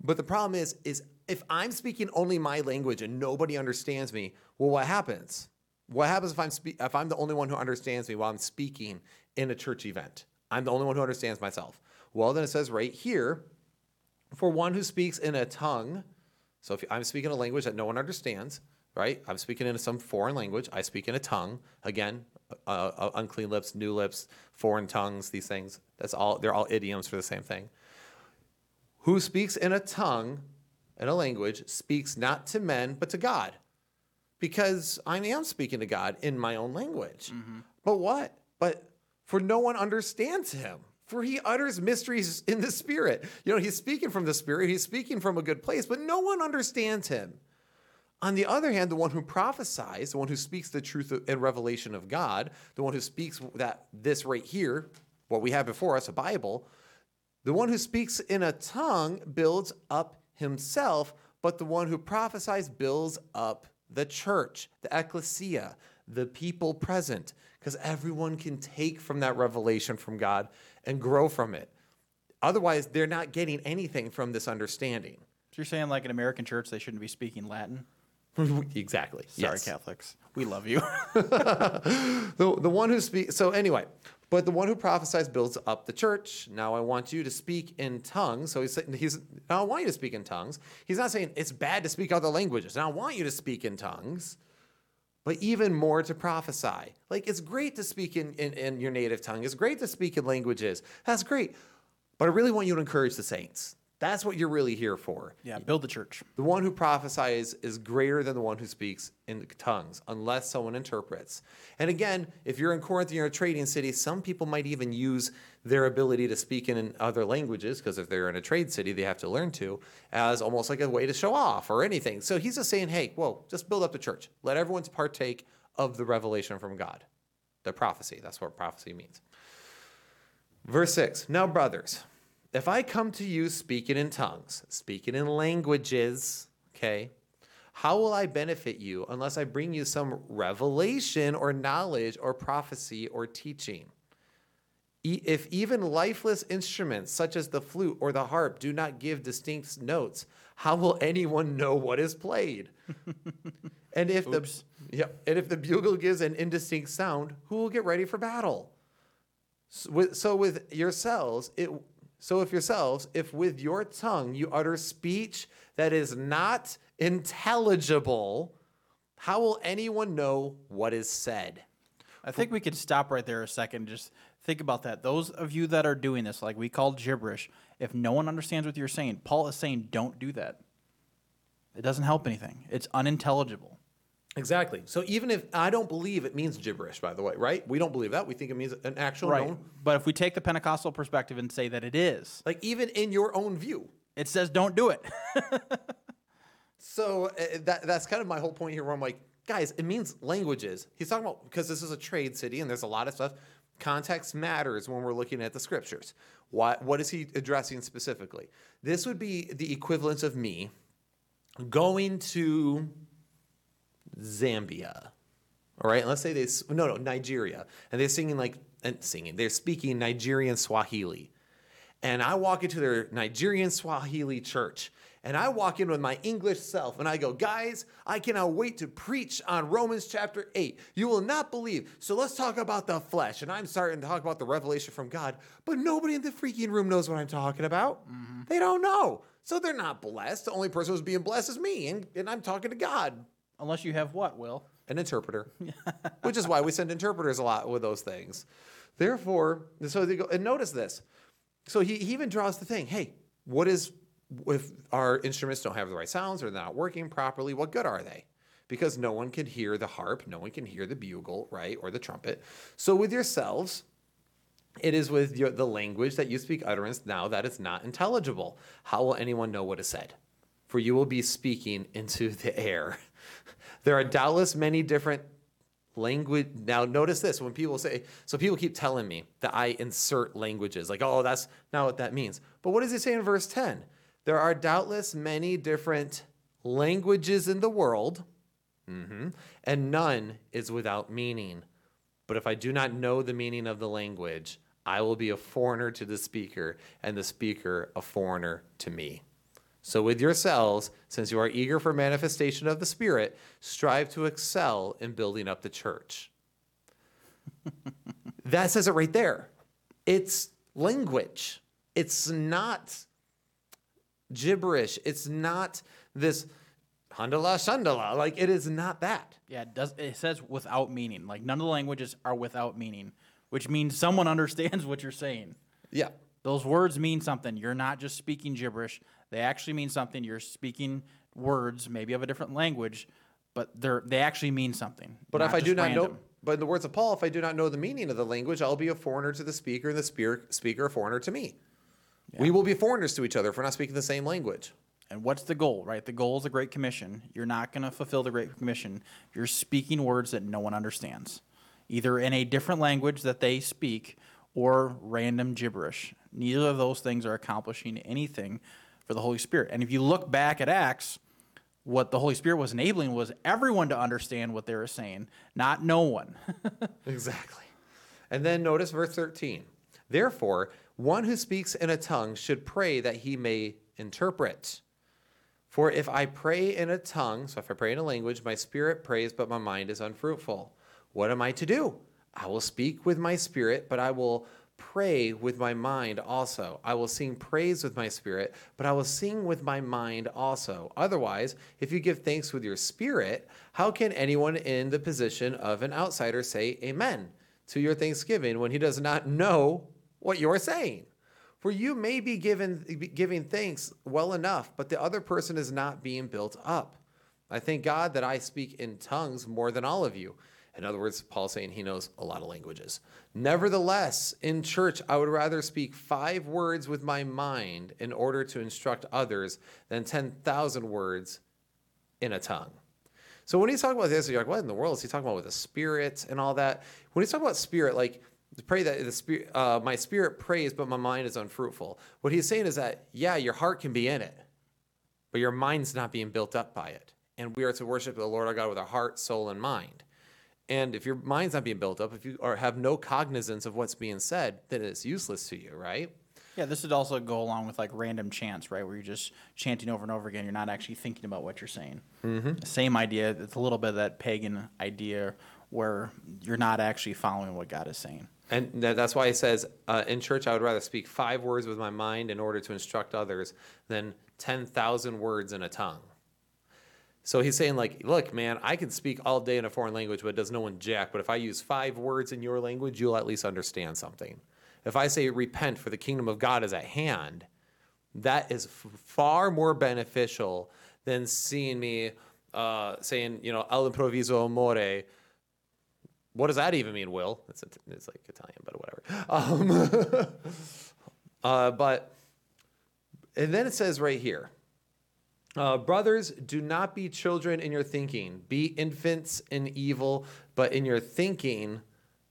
But the problem is, is if I'm speaking only my language and nobody understands me, well, what happens? What happens if I'm spe- if I'm the only one who understands me while I'm speaking in a church event? I'm the only one who understands myself. Well, then it says right here, for one who speaks in a tongue. So if I'm speaking a language that no one understands, right? I'm speaking in some foreign language. I speak in a tongue. Again, uh, uh, unclean lips, new lips, foreign tongues. These things. That's all. They're all idioms for the same thing who speaks in a tongue, in a language, speaks not to men, but to God. Because I am speaking to God in my own language. Mm-hmm. But what? But for no one understands him. For he utters mysteries in the spirit. You know, he's speaking from the spirit, he's speaking from a good place, but no one understands him. On the other hand, the one who prophesies, the one who speaks the truth and revelation of God, the one who speaks that this right here, what we have before us, a Bible, the one who speaks in a tongue builds up himself, but the one who prophesies builds up the church, the ecclesia, the people present, because everyone can take from that revelation from God and grow from it. Otherwise, they're not getting anything from this understanding. So you're saying like an American church they shouldn't be speaking Latin? exactly. Sorry, Yes. Catholics. We love you. the, the one who speaks so anyway but the one who prophesies builds up the church. Now i want you to speak in tongues. So he's saying he's now i want you to speak in tongues. He's not saying it's bad to speak other languages. Now i want you to speak in tongues but even more to prophesy. Like it's great to speak in, in, in your native tongue. It's great to speak in languages. That's great. But i really want you to encourage the saints that's what you're really here for yeah, build the church. the one who prophesies is greater than the one who speaks in tongues, unless someone interprets. And again, if you're in Corinth and you're a trading city, some people might even use their ability to speak in other languages, because if they're in a trade city, they have to learn to, as almost like a way to show off or anything. So he's just saying, hey, whoa, just build up the church. Let everyone partake of the revelation from God, the prophecy. That's what prophecy means. Verse 6 Now, brothers, if I come to you speaking in tongues, speaking in languages, okay, how will I benefit you unless I bring you some revelation or knowledge or prophecy or teaching? E- If even lifeless instruments such as the flute or the harp do not give distinct notes, how will anyone know what is played? and if the yeah, and if the bugle gives an indistinct sound, who will get ready for battle? So with, so with yourselves, it so if yourselves, if with your tongue you utter speech that is not intelligible, How will anyone know what is said? I think we could stop right there a second. Just think about that. Those of you that are doing this, like we call gibberish, if no one understands what you're saying, Paul is saying don't do that. It doesn't help anything. It's unintelligible. Exactly. So even if I don't believe it means gibberish, by the way, right? We don't believe that. We think it means an actual known. But if we take the Pentecostal perspective and say that it is, Like even in your own view. it says don't do it. So uh, that that's kind of my whole point here. Where I'm like, guys, it means languages. He's talking about because this is a trade city and there's a lot of stuff. Context matters when we're looking at the scriptures. What what is he addressing specifically? This would be the equivalent of me going to Zambia. All right, and let's say they no no Nigeria, and they're singing like and singing. They're speaking Nigerian Swahili, and I walk into their Nigerian Swahili church, and I walk in with my English self, and I go, guys, I cannot wait to preach on Romans chapter eight. You will not believe. So let's talk about the flesh, and I'm starting to talk about the revelation from God, but nobody in the freaking room knows what I'm talking about. Mm-hmm. They don't know, so they're not blessed. The only person who's being blessed is me, and, and I'm talking to God Unless you have what, Will? an interpreter, which is why we send interpreters a lot with those things. Therefore, so they go, and notice this. So he, he even draws the thing hey, what is, if our instruments don't have the right sounds or they're not working properly, what good are they? Because no one can hear the harp, no one can hear the bugle, right, or the trumpet. So with yourselves, it is with your, the language that you speak utterance now that it's not intelligible. How will anyone know what is said? For you will be speaking into the air. There are doubtless many different language. Now, notice this when people say, so people keep telling me that I insert languages, like, oh, that's not what that means. But what does it say in verse 10? There are doubtless many different languages in the world, mhm, and none is without meaning. But if I do not know the meaning of the language, I will be a foreigner to the speaker, and the speaker a foreigner to me. So, with yourselves, since you are eager for manifestation of the Spirit, strive to excel in building up the church. that says it right there. It's language, it's not gibberish, it's not this handala shandala. Like, it is not that. Yeah, it does. It says without meaning. Like none of the languages are without meaning, which means someone understands what you're saying. Yeah. Those words mean something. You're not just speaking gibberish. They actually mean something. You're speaking words, maybe of a different language, but they're they actually mean something. But if I do not know, but in the words of Paul, if I do not know the meaning of the language, I'll be a foreigner to the speaker, and the speaker a foreigner to me. We will be foreigners to each other if we're not speaking the same language. And what's the goal, right? The goal is the Great Commission. You're not going to fulfill the Great Commission. You're speaking words that no one understands, either in a different language that they speak or random gibberish. Neither of those things are accomplishing anything for the Holy Spirit. And if you look back at Acts, what the Holy Spirit was enabling was everyone to understand what they were saying, not no one. Exactly. And then notice verse 13. Therefore, one who speaks in a tongue should pray that he may interpret. For if I pray in a tongue, so if I pray in a language, my spirit prays, but my mind is unfruitful. What am I to do? I will speak with my spirit, but I will pray with my mind also. I will sing praise with my spirit, but I will sing with my mind also. Otherwise, if you give thanks with your spirit, how can anyone in the position of an outsider say amen to your thanksgiving when he does not know what you're saying? For you may be given giving thanks well enough, but the other person is not being built up. I thank God that I speak in tongues more than all of you. In other words, Paul's saying he knows a lot of languages. Nevertheless, in church, I would rather speak five words with my mind in order to instruct others than 10,000 words in a tongue. So when he's talking about this, you're like, what in the world is he talking about with the spirit and all that? When he's talking about spirit, like pray that the spirit, uh, my spirit prays, but my mind is unfruitful. What he's saying is that yeah, your heart can be in it, but your mind's not being built up by it. And we are to worship the Lord our God with our heart, soul, and mind. And if your mind's not being built up, if you are, have no cognizance of what's being said, then it's useless to you, right? yeah, this would also go along with like random chants, right? Where you're just chanting over and over again. You're not actually thinking about what you're saying. Mm-hmm. Same idea. It's a little bit of that pagan idea where you're not actually following what God is saying. And that's why he says, uh, in church, I would rather speak five words with my mind in order to instruct others than 10,000 words in a tongue. So he's saying, like, look, man, I can speak all day in a foreign language, but it does no one jack. But if I use five words in your language, you'll at least understand something. If I say, repent, for the kingdom of God is at hand, that is far more beneficial than seeing me uh, saying, you know, al improviso amore. What does that even mean, Will? It's, it's like Italian, but whatever. Um, uh, but, and then it says right here, uh, brothers, do not be children in your thinking. Be infants in evil, but in your thinking,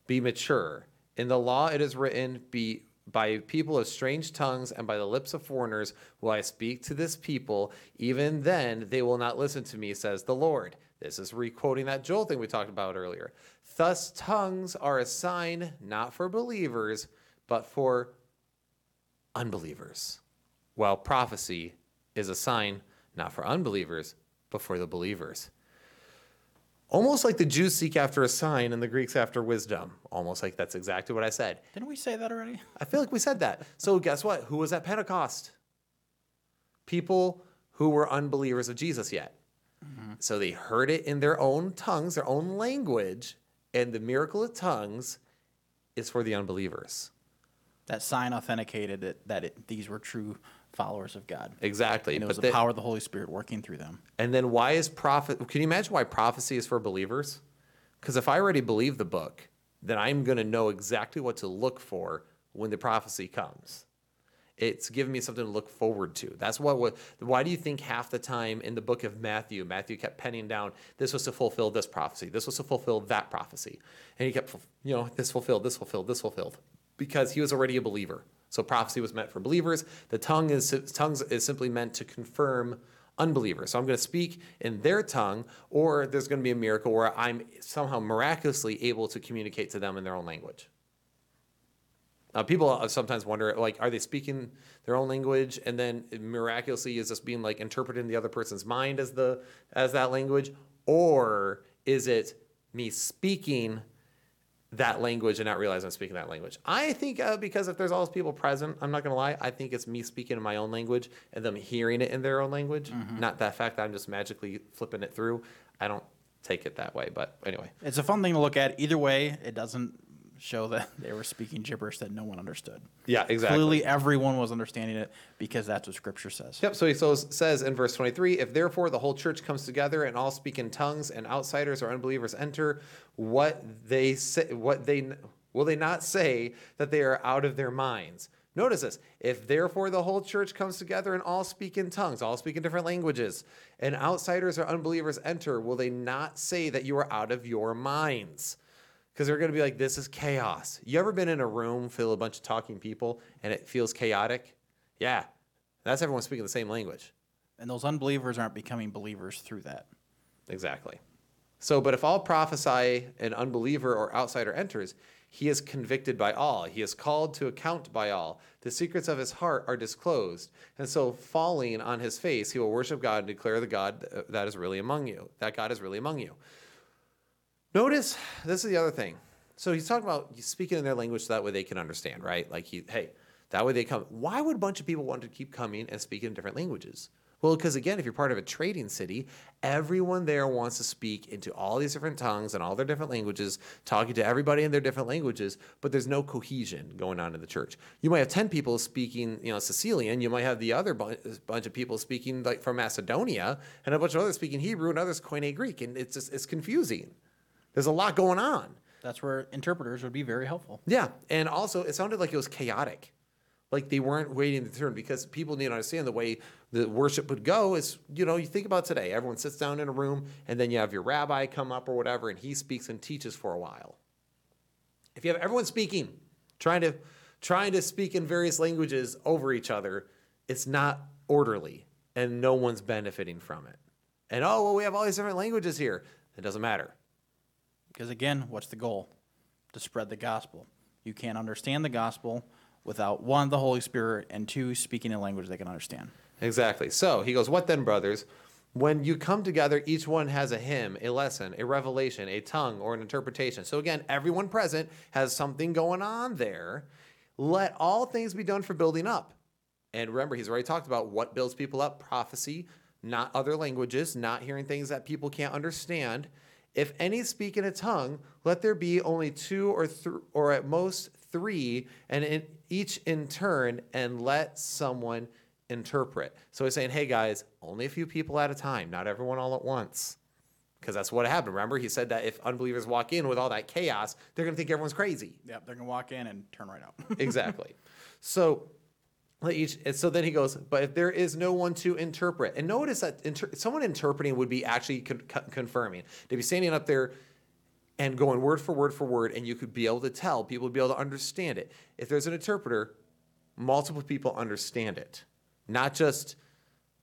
be mature. In the law it is written, Be by people of strange tongues and by the lips of foreigners will I speak to this people. Even then they will not listen to me, says the Lord. This is requoting that Joel thing we talked about earlier. Thus, tongues are a sign not for believers, but for unbelievers, while prophecy is a sign not for unbelievers, but for the believers. Almost like the Jews seek after a sign and the Greeks after wisdom. Almost like that's exactly what I said. Didn't we say that already? I feel like we said that. So guess what? Who was at Pentecost? People who were unbelievers of Jesus yet. Mm-hmm. So they heard it in their own tongues, their own language, and the miracle of tongues is for the unbelievers. That sign authenticated it, that it, these were true followers of God. Exactly. And it was But the the- power of the Holy Spirit working through them. And then why is prophet? Can you imagine why prophecy is for believers? Because if I already believe the book, then I'm going to know exactly what to look for when the prophecy comes. It's giving me something to look forward to. That's what. what why do you think half the time in the book of Matthew, Matthew kept penning down this was to fulfill this prophecy, this was to fulfill that prophecy, and he kept, you know, this fulfilled, this fulfilled, this fulfilled, because he was already a believer. So prophecy was meant for believers. The tongue is tongues is simply meant to confirm unbelievers. So I'm going to speak in their tongue, or there's going to be a miracle where I'm somehow miraculously able to communicate to them in their own language. Now, people sometimes wonder, like, are they speaking their own language, and then miraculously is this being like interpreted in the other person's mind as the as that language, or is it me speaking that language and not realize I'm speaking that language? I think uh, because if there's all those people present, I'm not gonna lie, I think it's me speaking in my own language and them hearing it in their own language, not that fact that I'm just magically flipping it through. I don't take it that way, but anyway. It's a fun thing to look at. Either way, it doesn't show that they were speaking gibberish that no one understood. Yeah, exactly. Clearly, everyone was understanding it because that's what Scripture says. Yep. So he so says in verse 23 if therefore the whole church comes together and all speak in tongues and outsiders or unbelievers enter, what they say, what they will they not say that they are out of their minds? Notice this. If therefore the whole church comes together and all speak in tongues, all speak in different languages, and outsiders or unbelievers enter, will they not say that you are out of your minds? Because they're going to be like, this is chaos. You ever been in a room full of a bunch of talking people and it feels chaotic? Yeah. That's everyone speaking the same language. And those unbelievers aren't becoming believers through that. Exactly. So, but if all prophesy an unbeliever or outsider enters, he is convicted by all. He is called to account by all. The secrets of his heart are disclosed. And so, falling on his face, he will worship God and declare the God that is really among you. That God is really among you. Notice this is the other thing. So he's talking about speaking in their language so that way they can understand, right? Like he, hey, that way they come. Why would a bunch of people want to keep coming and speaking in different languages? Well, because again, if you're part of a trading city, everyone there wants to speak into all these different tongues and all their different languages, talking to everybody in their different languages, but there's no cohesion going on in the church. You might have 10 people speaking, you know, Sicilian, you might have the other bu- uh, bunch of people speaking like from Macedonia, and a bunch of others speaking Hebrew and others Koine Greek, and it's just it's confusing. There's a lot going on. That's where interpreters would be very helpful. Yeah, and also it sounded like it was chaotic, like they weren't waiting their turn because people need to understand the way the worship would go is you know you think about today, everyone sits down in a room and then you have your rabbi come up or whatever, and he speaks and teaches for a while. If you have everyone speaking, trying to trying to speak in various languages over each other, it's not orderly, and no one's benefiting from it. And oh well, we have all these different languages here. It doesn't matter. Because again, what's the goal? To spread the gospel. You can't understand the gospel without one, the Holy Spirit, and two, speaking a language they can understand. Exactly. So he goes, What then, brothers? When you come together, each one has a hymn, a lesson, a revelation, a tongue, or an interpretation. So again, everyone present has something going on there. Let all things be done for building up. And remember, he's already talked about what builds people up prophecy, not other languages, not hearing things that people can't understand. If any speak in a tongue, let there be only two or th- or at most three, and in, each in turn, and let someone interpret. So he's saying, hey guys, only a few people at a time, not everyone all at once. Because that's what happened. Remember, he said that if unbelievers walk in with all that chaos, they're going to think everyone's crazy. Yep, they're gonna walk in and turn right out. exactly. So let each. So then he goes, but if there is no one to interpret, and notice that inter, someone interpreting would be actually con- confirming. To be standing up there and going word for word for word, and you could be able to tell, people would be able to understand it. If there's an interpreter, multiple people understand it, not just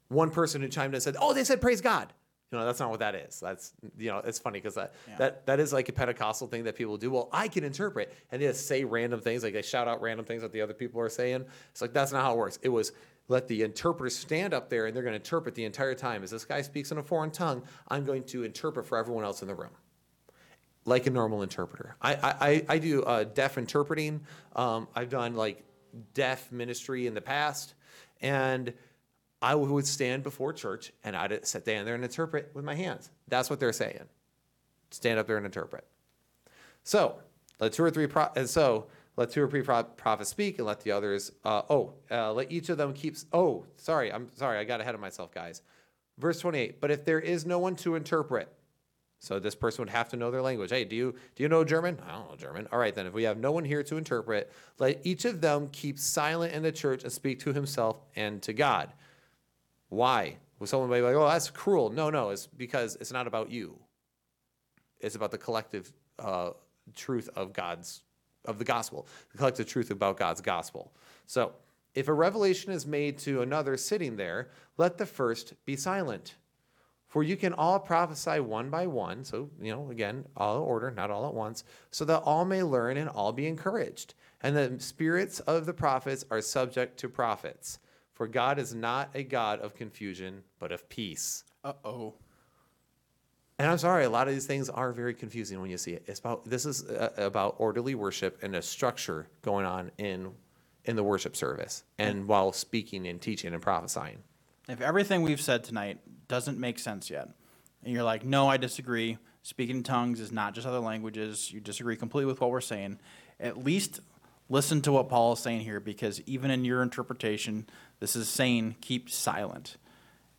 one person who chimed in and said, "Oh, they said praise God." You know, that's not what that is. That's you know, it's funny because that Yeah. that that is like a Pentecostal thing that people do. Well, I can interpret and they just say random things, like they shout out random things that the other people are saying. It's like that's not how it works. It was let the interpreter stand up there and they're going to interpret the entire time. As this guy speaks in a foreign tongue, I'm going to interpret for everyone else in the room like a normal interpreter. I I, I- I do uh, deaf interpreting. Um, I've done like deaf ministry in the past, and I would stand before church and I'd sit down there and interpret with my hands. That's what they're saying. Stand up there and interpret. So let two or three pro- and so let two or three pro- prophets speak and let the others. Uh, oh, uh, let each of them keep. Oh, sorry, I'm sorry, I got ahead of myself, guys. Verse 28. But if there is no one to interpret, so this person would have to know their language. Hey, do you do you know German? I don't know German. All right, then if we have no one here to interpret, let each of them keep silent in the church and speak to himself and to God. Why? Will someone be like, "Oh, that's cruel"? No, no. It's because it's not about you. It's about the collective uh, truth of God's of the gospel, the collective truth about God's gospel. So, if a revelation is made to another sitting there, let the first be silent. For you can all prophesy one by one. So, you know, again, all in order, not all at once, so that all may learn and all be encouraged. And the spirits of the prophets are subject to prophets. For God is not a God of confusion, but of peace. Uh oh. And I'm sorry, a lot of these things are very confusing when you see it. It's about this is uh, about orderly worship and a structure going on in in the worship service and while speaking and teaching and prophesying. If everything we've said tonight doesn't make sense yet, and you're like, no, I disagree, speaking in tongues is not just other languages, you disagree completely with what we're saying, at least listen to what Paul is saying here because even in your interpretation, this is saying keep silent.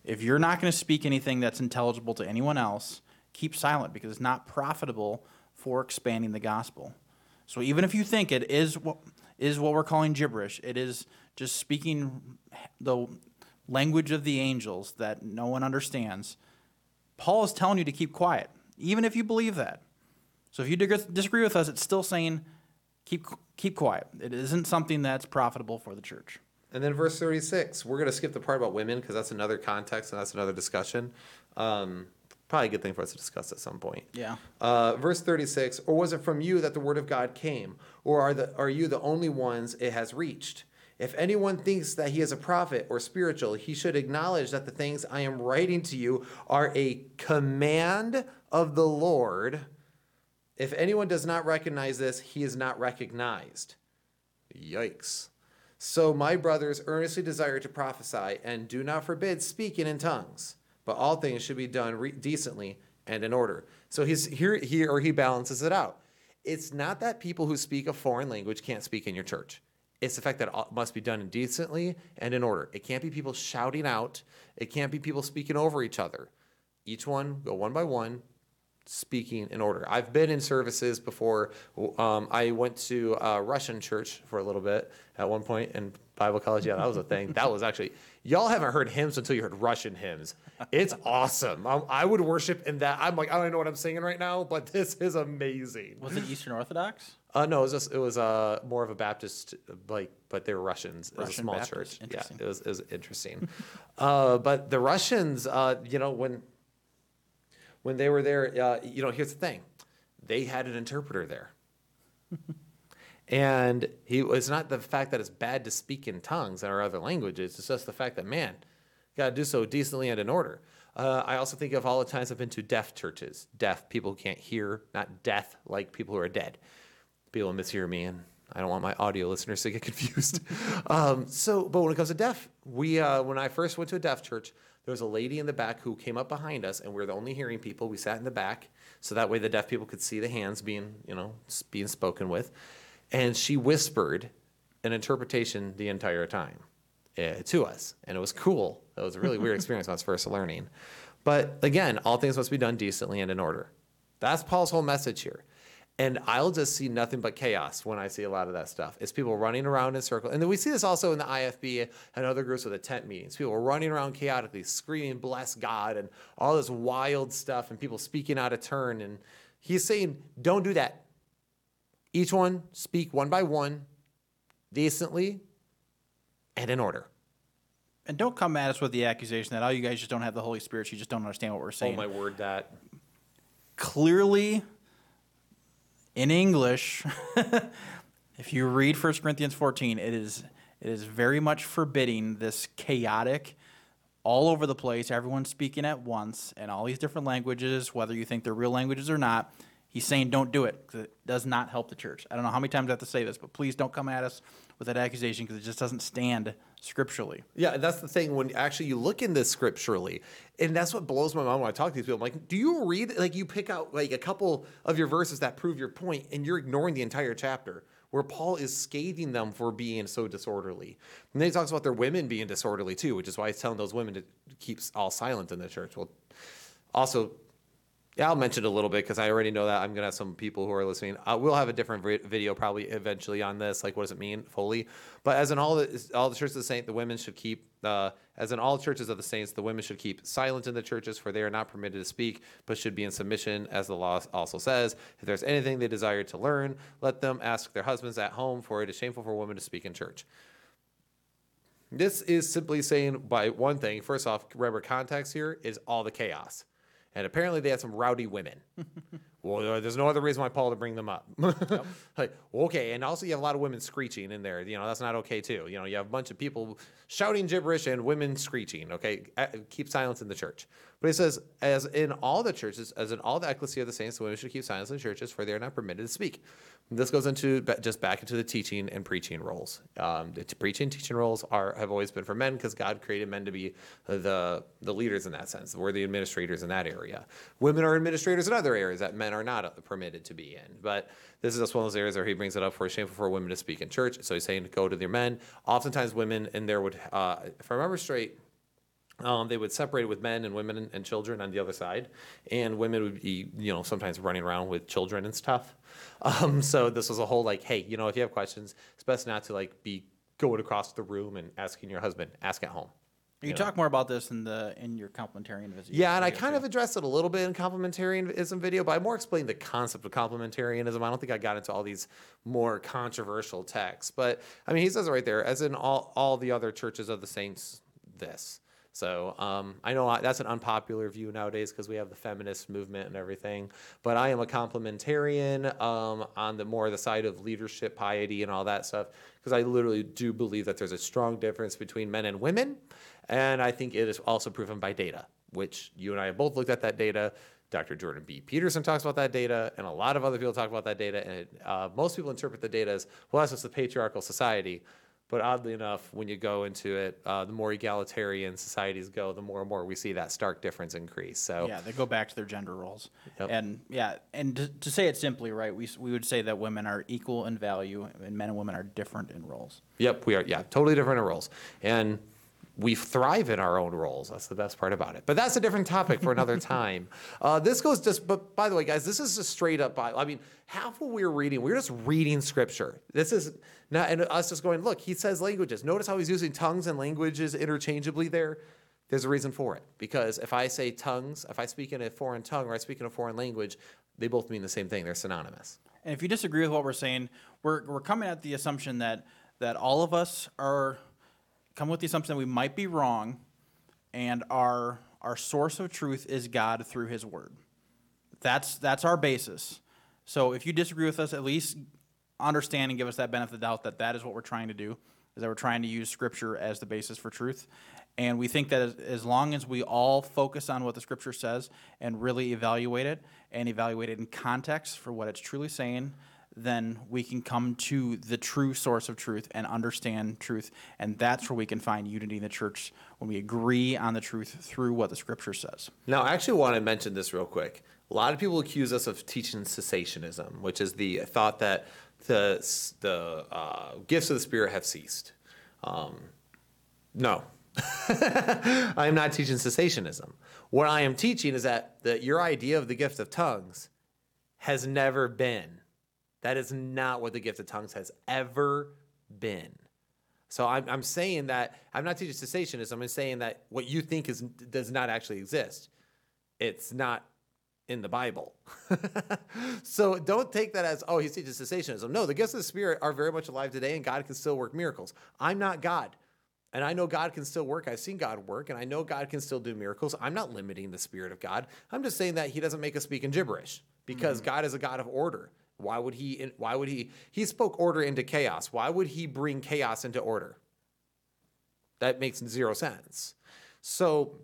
If you're not going to speak anything that's intelligible to anyone else, keep silent because it's not profitable for expanding the gospel. So even if you think it is what is what we're calling gibberish, it is just speaking the language of the angels that no one understands. Paul is telling you to keep quiet, even if you believe that. So if you disagree with us, it's still saying keep keep quiet. It isn't something that's profitable for the church. And then verse 36, we're going to skip the part about women because that's another context and that's another discussion. Um, probably a good thing for us to discuss at some point. Yeah. Uh, verse 36, or was it from you that the word of God came? Or are, the, are you the only ones it has reached? If anyone thinks that he is a prophet or spiritual, he should acknowledge that the things I am writing to you are a command of the Lord. If anyone does not recognize this, he is not recognized. Yikes. So, my brothers, earnestly desire to prophesy and do not forbid speaking in tongues, but all things should be done re- decently and in order. So, he's here, he or he balances it out. It's not that people who speak a foreign language can't speak in your church. It's the fact that it must be done decently and in order. It can't be people shouting out. It can't be people speaking over each other. Each one go one by one, speaking in order. I've been in services before. Um, I went to a Russian church for a little bit at one point in Bible college. Yeah, that was a thing. That was actually, y'all haven't heard hymns until you heard Russian hymns. It's awesome. I, I would worship in that. I'm like, I don't know what I'm singing right now, but this is amazing. Was it Eastern Orthodox? Uh, no, it was just, it was uh, more of a Baptist, like, but they were Russians. It was a Russian small Baptist. church. Yeah, it was, it was interesting. uh, but the Russians, uh, you know, when when they were there, uh, you know, here's the thing, they had an interpreter there, and he it's not the fact that it's bad to speak in tongues or other languages. It's just the fact that man, got to do so decently and in order. Uh, I also think of all the times I've been to deaf churches, deaf people who can't hear, not death like people who are dead. People mishear me, and I don't want my audio listeners to get confused. um, so, but when it comes to deaf, we uh, when I first went to a deaf church, There was a lady in the back who came up behind us, and we are the only hearing people. We sat in the back, so that way the deaf people could see the hands being, you know, being spoken with. And she whispered an interpretation the entire time uh, to us, and it was cool. It was a really weird experience when I was first learning. But again, all things must be done decently and in order. That's Paul's whole message here. And I'll just see nothing but chaos when I see a lot of that stuff. It's people running around in circles. And then we see this also in the IFB and other groups with the tent meetings. People running around chaotically, screaming, bless God, and all this wild stuff, and people speaking out of turn. And he's saying, don't do that. Each one speak one by one, decently, and in order. And don't come at us with the accusation that, oh, you guys just don't have the Holy Spirit. You just don't understand what we're saying. Oh saying. my word, that. Clearly, in English, if you read 1 Corinthians 14, it is, it is very much forbidding this chaotic, all over the place, everyone speaking at once, and all these different languages, whether you think they're real languages or not. He's saying don't do it because it does not help the church. I don't know how many times I have to say this, but please don't come at us with that accusation because it just doesn't stand scripturally. Yeah, and that's the thing when actually you look in this scripturally, and that's what blows my mind when I talk to these people. I'm like, do you read like you pick out like a couple of your verses that prove your point, and you're ignoring the entire chapter where Paul is scathing them for being so disorderly. And then he talks about their women being disorderly too, which is why he's telling those women to keep all silent in the church. Well, also yeah, I'll mention it a little bit because I already know that I'm going to have some people who are listening. Uh, we'll have a different vi- video probably eventually on this. Like, what does it mean fully? But as in all the all the churches of the saints, the women should keep. Uh, as in all churches of the saints, the women should keep silent in the churches, for they are not permitted to speak, but should be in submission, as the law also says. If there's anything they desire to learn, let them ask their husbands at home, for it is shameful for a woman to speak in church. This is simply saying by one thing. First off, remember context here is all the chaos. And apparently they had some rowdy women. well, uh, there's no other reason why Paul to bring them up. like, okay, and also you have a lot of women screeching in there. You know, that's not okay too. You know, you have a bunch of people shouting gibberish and women screeching. Okay, keep silence in the church. But he says, as in all the churches, as in all the ecclesia of the saints, the women should keep silence in churches, for they are not permitted to speak. This goes into just back into the teaching and preaching roles. Um, the t- preaching teaching roles are have always been for men because God created men to be the the leaders in that sense. We're the administrators in that area. Women are administrators in other areas that men are not uh, permitted to be in. But this is just one of those areas where he brings it up for shameful for women to speak in church. So he's saying go to their men. Oftentimes women in there would, uh, if I remember straight, um, they would separate it with men and women and, children on the other side, and women would be, you know, sometimes running around with children and stuff. Um, so this was a whole like, hey, you know, if you have questions, it's best not to like be going across the room and asking your husband. Ask at home. You, can talk more about this in the in your complementarian visit. Yeah, and I kind of addressed it a little bit in complementarianism video, but I more explained the concept of complementarianism. I don't think I got into all these more controversial texts. But I mean, he says it right there, as in all all the other churches of the saints, this. So um, I know that's an unpopular view nowadays because we have the feminist movement and everything. But I am a complementarian um, on the more the side of leadership, piety, and all that stuff because I literally do believe that there's a strong difference between men and women, and I think it is also proven by data, which you and I have both looked at that data. Dr. Jordan B. Peterson talks about that data, and a lot of other people talk about that data. And uh, most people interpret the data as, well, that's just a patriarchal society. But oddly enough, when you go into it, uh, the more egalitarian societies go, the more and more we see that stark difference increase. So Yeah, they go back to their gender roles. Yep. And yeah, and to, to say it simply, right, we, we would say that women are equal in value and men and women are different in roles. Yep, we are. Yeah, totally different in roles, and we thrive in our own roles. That's the best part about it. But that's a different topic for another time. Uh, this goes just. But by the way, guys, this is a straight up. Bible. I mean, half what we're reading, we're just reading scripture. This is not, and us just going. Look, he says languages. Notice how he's using tongues and languages interchangeably there. There's a reason for it because if I say tongues, if I speak in a foreign tongue or I speak in a foreign language, they both mean the same thing. They're synonymous. And if you disagree with what we're saying, we're, we're coming at the assumption that, that all of us are come with the assumption that we might be wrong and our, our source of truth is God through his word. That's, that's our basis. So if you disagree with us, at least understand and give us that benefit of the doubt that that is what we're trying to do, is that we're trying to use Scripture as the basis for truth. And we think that as, as long as we all focus on what the Scripture says and really evaluate it and evaluate it in context for what it's truly saying, then we can come to the true source of truth and understand truth. And that's where we can find unity in the church when we agree on the truth through what the scripture says. Now, I actually want to mention this real quick. A lot of people accuse us of teaching cessationism, which is the thought that the, the uh, gifts of the Spirit have ceased. Um, no, I am not teaching cessationism. What I am teaching is that, that your idea of the gift of tongues has never been. That is not what the gift of tongues has ever been. So I'm, I'm saying that I'm not teaching cessationism. I'm saying that what you think is does not actually exist. It's not in the Bible. so don't take that as, oh, he's teaching cessationism. No, the gifts of the Spirit are very much alive today and God can still work miracles. I'm not God. And I know God can still work. I've seen God work, and I know God can still do miracles. I'm not limiting the Spirit of God. I'm just saying that He doesn't make us speak in gibberish because mm-hmm. God is a God of order. Why would He? Why would He? He spoke order into chaos. Why would He bring chaos into order? That makes zero sense. So,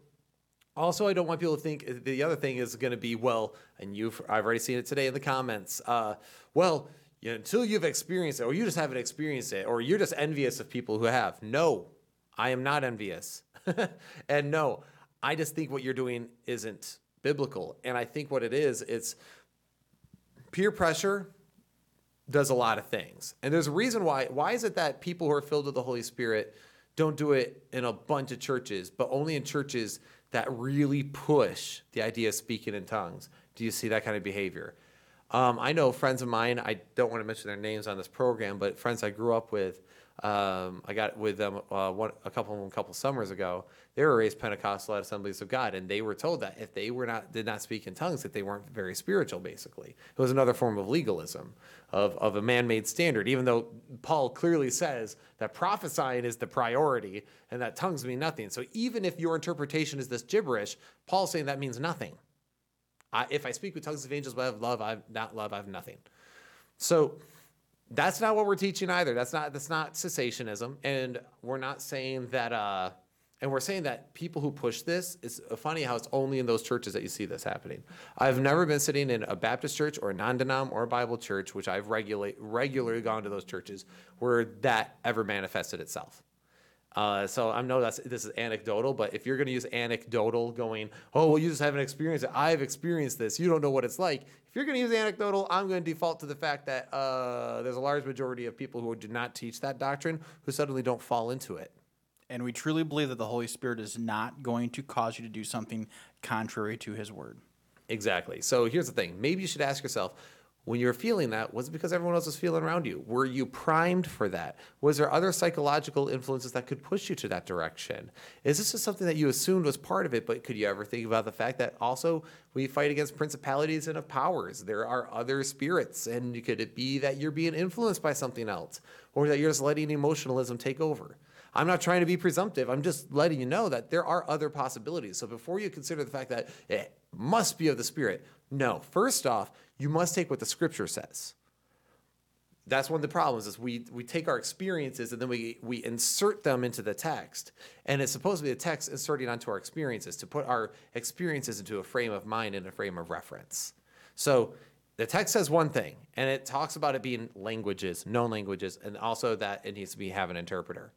also, I don't want people to think the other thing is going to be well, and you've I've already seen it today in the comments. Uh, well, you know, until you've experienced it, or you just haven't experienced it, or you're just envious of people who have. No, I am not envious. and no, I just think what you're doing isn't biblical. And I think what it is, it's peer pressure does a lot of things. And there's a reason why. Why is it that people who are filled with the Holy Spirit don't do it in a bunch of churches, but only in churches that really push the idea of speaking in tongues? Do you see that kind of behavior? Um, I know friends of mine, I don't want to mention their names on this program, but friends I grew up with um, I got with them uh, one, a couple a couple summers ago. They were raised Pentecostal at Assemblies of God, and they were told that if they were not did not speak in tongues, that they weren't very spiritual. Basically, it was another form of legalism, of of a man-made standard. Even though Paul clearly says that prophesying is the priority and that tongues mean nothing. So even if your interpretation is this gibberish, Paul's saying that means nothing. I, if I speak with tongues of angels but I have love, I have not love, I have nothing. So that's not what we're teaching either. That's not that's not cessationism, and we're not saying that. Uh, and we're saying that people who push this, it's funny how it's only in those churches that you see this happening. I've never been sitting in a Baptist church or a non-denom or a Bible church, which I've regulate, regularly gone to those churches, where that ever manifested itself. Uh, so I know that's this is anecdotal, but if you're going to use anecdotal, going, oh well, you just haven't experienced it. I've experienced this. You don't know what it's like. If you're going to use anecdotal, I'm going to default to the fact that uh, there's a large majority of people who do not teach that doctrine who suddenly don't fall into it. And we truly believe that the Holy Spirit is not going to cause you to do something contrary to His Word. Exactly. So here's the thing. Maybe you should ask yourself when you're feeling that, was it because everyone else was feeling around you? Were you primed for that? Was there other psychological influences that could push you to that direction? Is this just something that you assumed was part of it, but could you ever think about the fact that also we fight against principalities and of powers? There are other spirits, and could it be that you're being influenced by something else, or that you're just letting emotionalism take over? I'm not trying to be presumptive. I'm just letting you know that there are other possibilities. So before you consider the fact that it must be of the Spirit, no. First off, you must take what the scripture says. That's one of the problems is we, we take our experiences and then we, we insert them into the text. And it's supposed to be the text inserting onto our experiences to put our experiences into a frame of mind and a frame of reference. So the text says one thing, and it talks about it being languages, known languages, and also that it needs to be have an interpreter.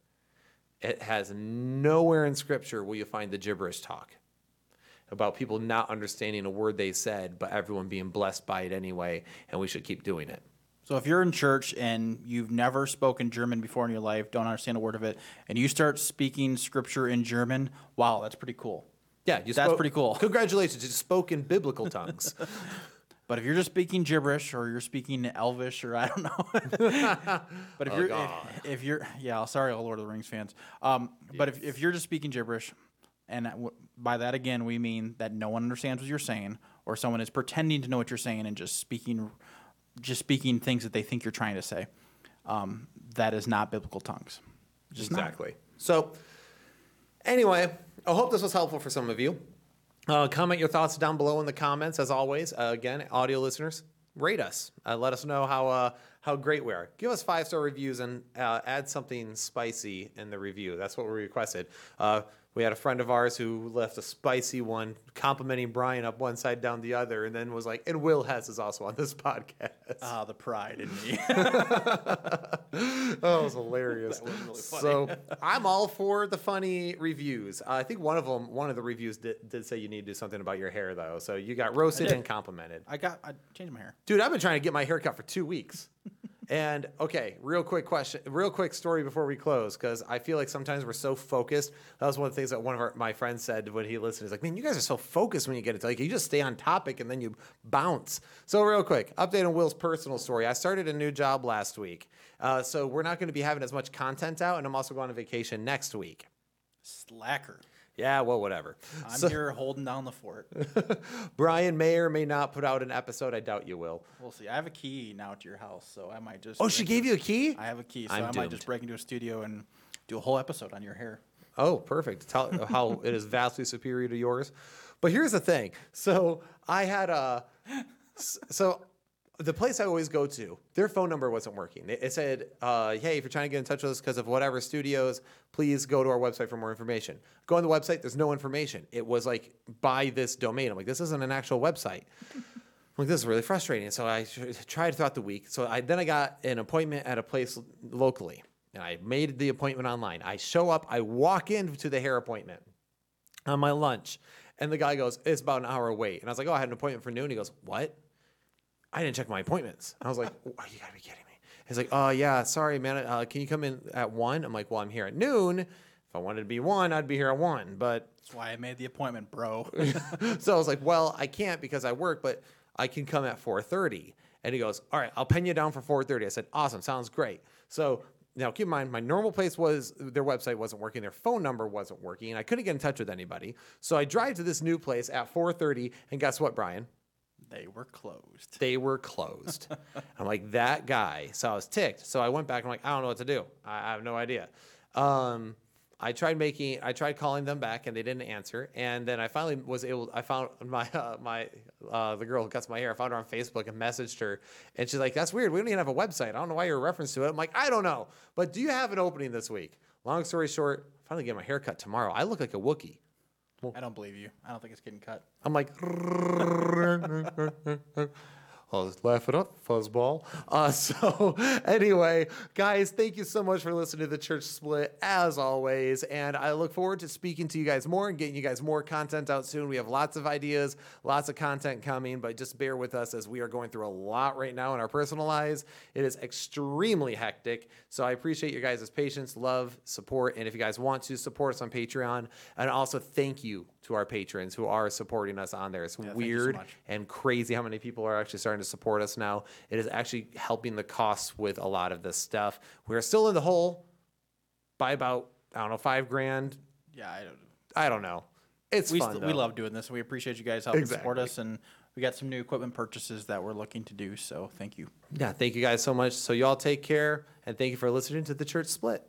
It has nowhere in scripture will you find the gibberish talk about people not understanding a word they said, but everyone being blessed by it anyway, and we should keep doing it. So if you're in church and you've never spoken German before in your life, don't understand a word of it, and you start speaking scripture in German, wow, that's pretty cool. Yeah, you that's spoke, pretty cool. Congratulations, you spoke in biblical tongues. but if you're just speaking gibberish or you're speaking Elvish or I don't know, but if oh, you're if, if, you're yeah, sorry, all Lord of the Rings fans. Um, yes. But if, if you're just speaking gibberish, and by that again, we mean that no one understands what you're saying, or someone is pretending to know what you're saying and just speaking, just speaking things that they think you're trying to say. Um, that is not biblical tongues. Just exactly. Not. So, anyway, I hope this was helpful for some of you. Uh, comment your thoughts down below in the comments. As always, uh, again, audio listeners, rate us. Uh, let us know how uh, how great we are. Give us five star reviews and uh, add something spicy in the review. That's what we requested. Uh, We had a friend of ours who left a spicy one complimenting Brian up one side, down the other, and then was like, and Will Hess is also on this podcast. Ah, the pride in me. oh, it was hilarious. That was really funny. So I'm all for the funny reviews. Uh, I think one of them, one of the reviews did, did say you need to do something about your hair though. So you got roasted and complimented. I got I changed my hair. Dude, I've been trying to get my hair cut for two weeks. And okay, real quick question, real quick story before we close, because I feel like sometimes we're so focused. That was one of the things that one of our, my friends said when he listened. He's like, "Man, you guys are so focused when you get it. Like, you just stay on topic and then you bounce." So, real quick, update on Will's personal story. I started a new job last week, uh, so we're not going to be having as much content out, and I'm also going on vacation next week. Slacker. Yeah, well, whatever. I'm So- here holding down the fort. Brian may or may not put out an episode. I doubt you will. We'll see. I have a key now to your house, so I might just. Oh, she gave you a key? I have a key, so I'm I might doomed. just break into a studio and do a whole episode on your hair. Oh, perfect. Tell how it is vastly superior to yours. But here's the thing. So I had a so the place I always go to, their phone number wasn't working. It said, uh, "Hey, if you're trying to get in touch with us because of whatever studios, please go to our website for more information." Go on the website. There's no information. It was like by this domain. I'm like, this isn't an actual website. I'm like, this is really frustrating. So I tried throughout the week. So I then I got an appointment at a place locally, and I made the appointment online. I show up. I walk into the hair appointment on my lunch, and the guy goes, "It's about an hour wait." And I was like, "Oh, I had an appointment for noon." He goes, "What?" I didn't check my appointments. I was like, oh, "You gotta be kidding me!" He's like, "Oh yeah, sorry, man. Uh, can you come in at one?" I'm like, "Well, I'm here at noon. If I wanted to be one, I'd be here at one, but." That's why I made the appointment, bro. so I was like, well, I can't because I work, but I can come at 4:30. And he goes, all right, I'll pen you down for 4:30. I said, awesome, sounds great. So now keep in mind, my normal place was their website wasn't working, their phone number wasn't working, and I couldn't get in touch with anybody. So I drive to this new place at 4:30, and guess what, Brian? They were closed. They were closed. I'm like that guy. So I was ticked. So I went back. I'm like, I don't know what to do. I, I have no idea. Um, I tried making, I tried calling them back, and they didn't answer. And then I finally was able. I found my uh, my uh, the girl who cuts my hair. I found her on Facebook and messaged her, and she's like, "That's weird. We don't even have a website. I don't know why you're a reference to it." I'm like, I don't know. But do you have an opening this week? Long story short, finally get my hair cut tomorrow. I look like a Wookiee. I don't believe you. I don't think it's getting cut. I'm like, I'll just laugh it up, fuzzball. Uh, so, anyway, guys, thank you so much for listening to the Church Split, as always. And I look forward to speaking to you guys more and getting you guys more content out soon. We have lots of ideas, lots of content coming, but just bear with us as we are going through a lot right now in our personal lives. It is extremely hectic. So, I appreciate your guys' patience, love, support. And if you guys want to support us on Patreon, and also thank you to our patrons who are supporting us on there. It's thank you so weird and crazy how many people are actually starting to support us now. It is actually helping the costs with a lot of this stuff. We're still in the hole by about I don't know five grand. Yeah, I don't. I don't know. It's We, fun. st- we love doing this. We appreciate you guys helping support us, and we got some new equipment purchases that we're looking to do. So thank you. Yeah, thank you guys so much. So y'all take care and thank you for listening to the Church Split.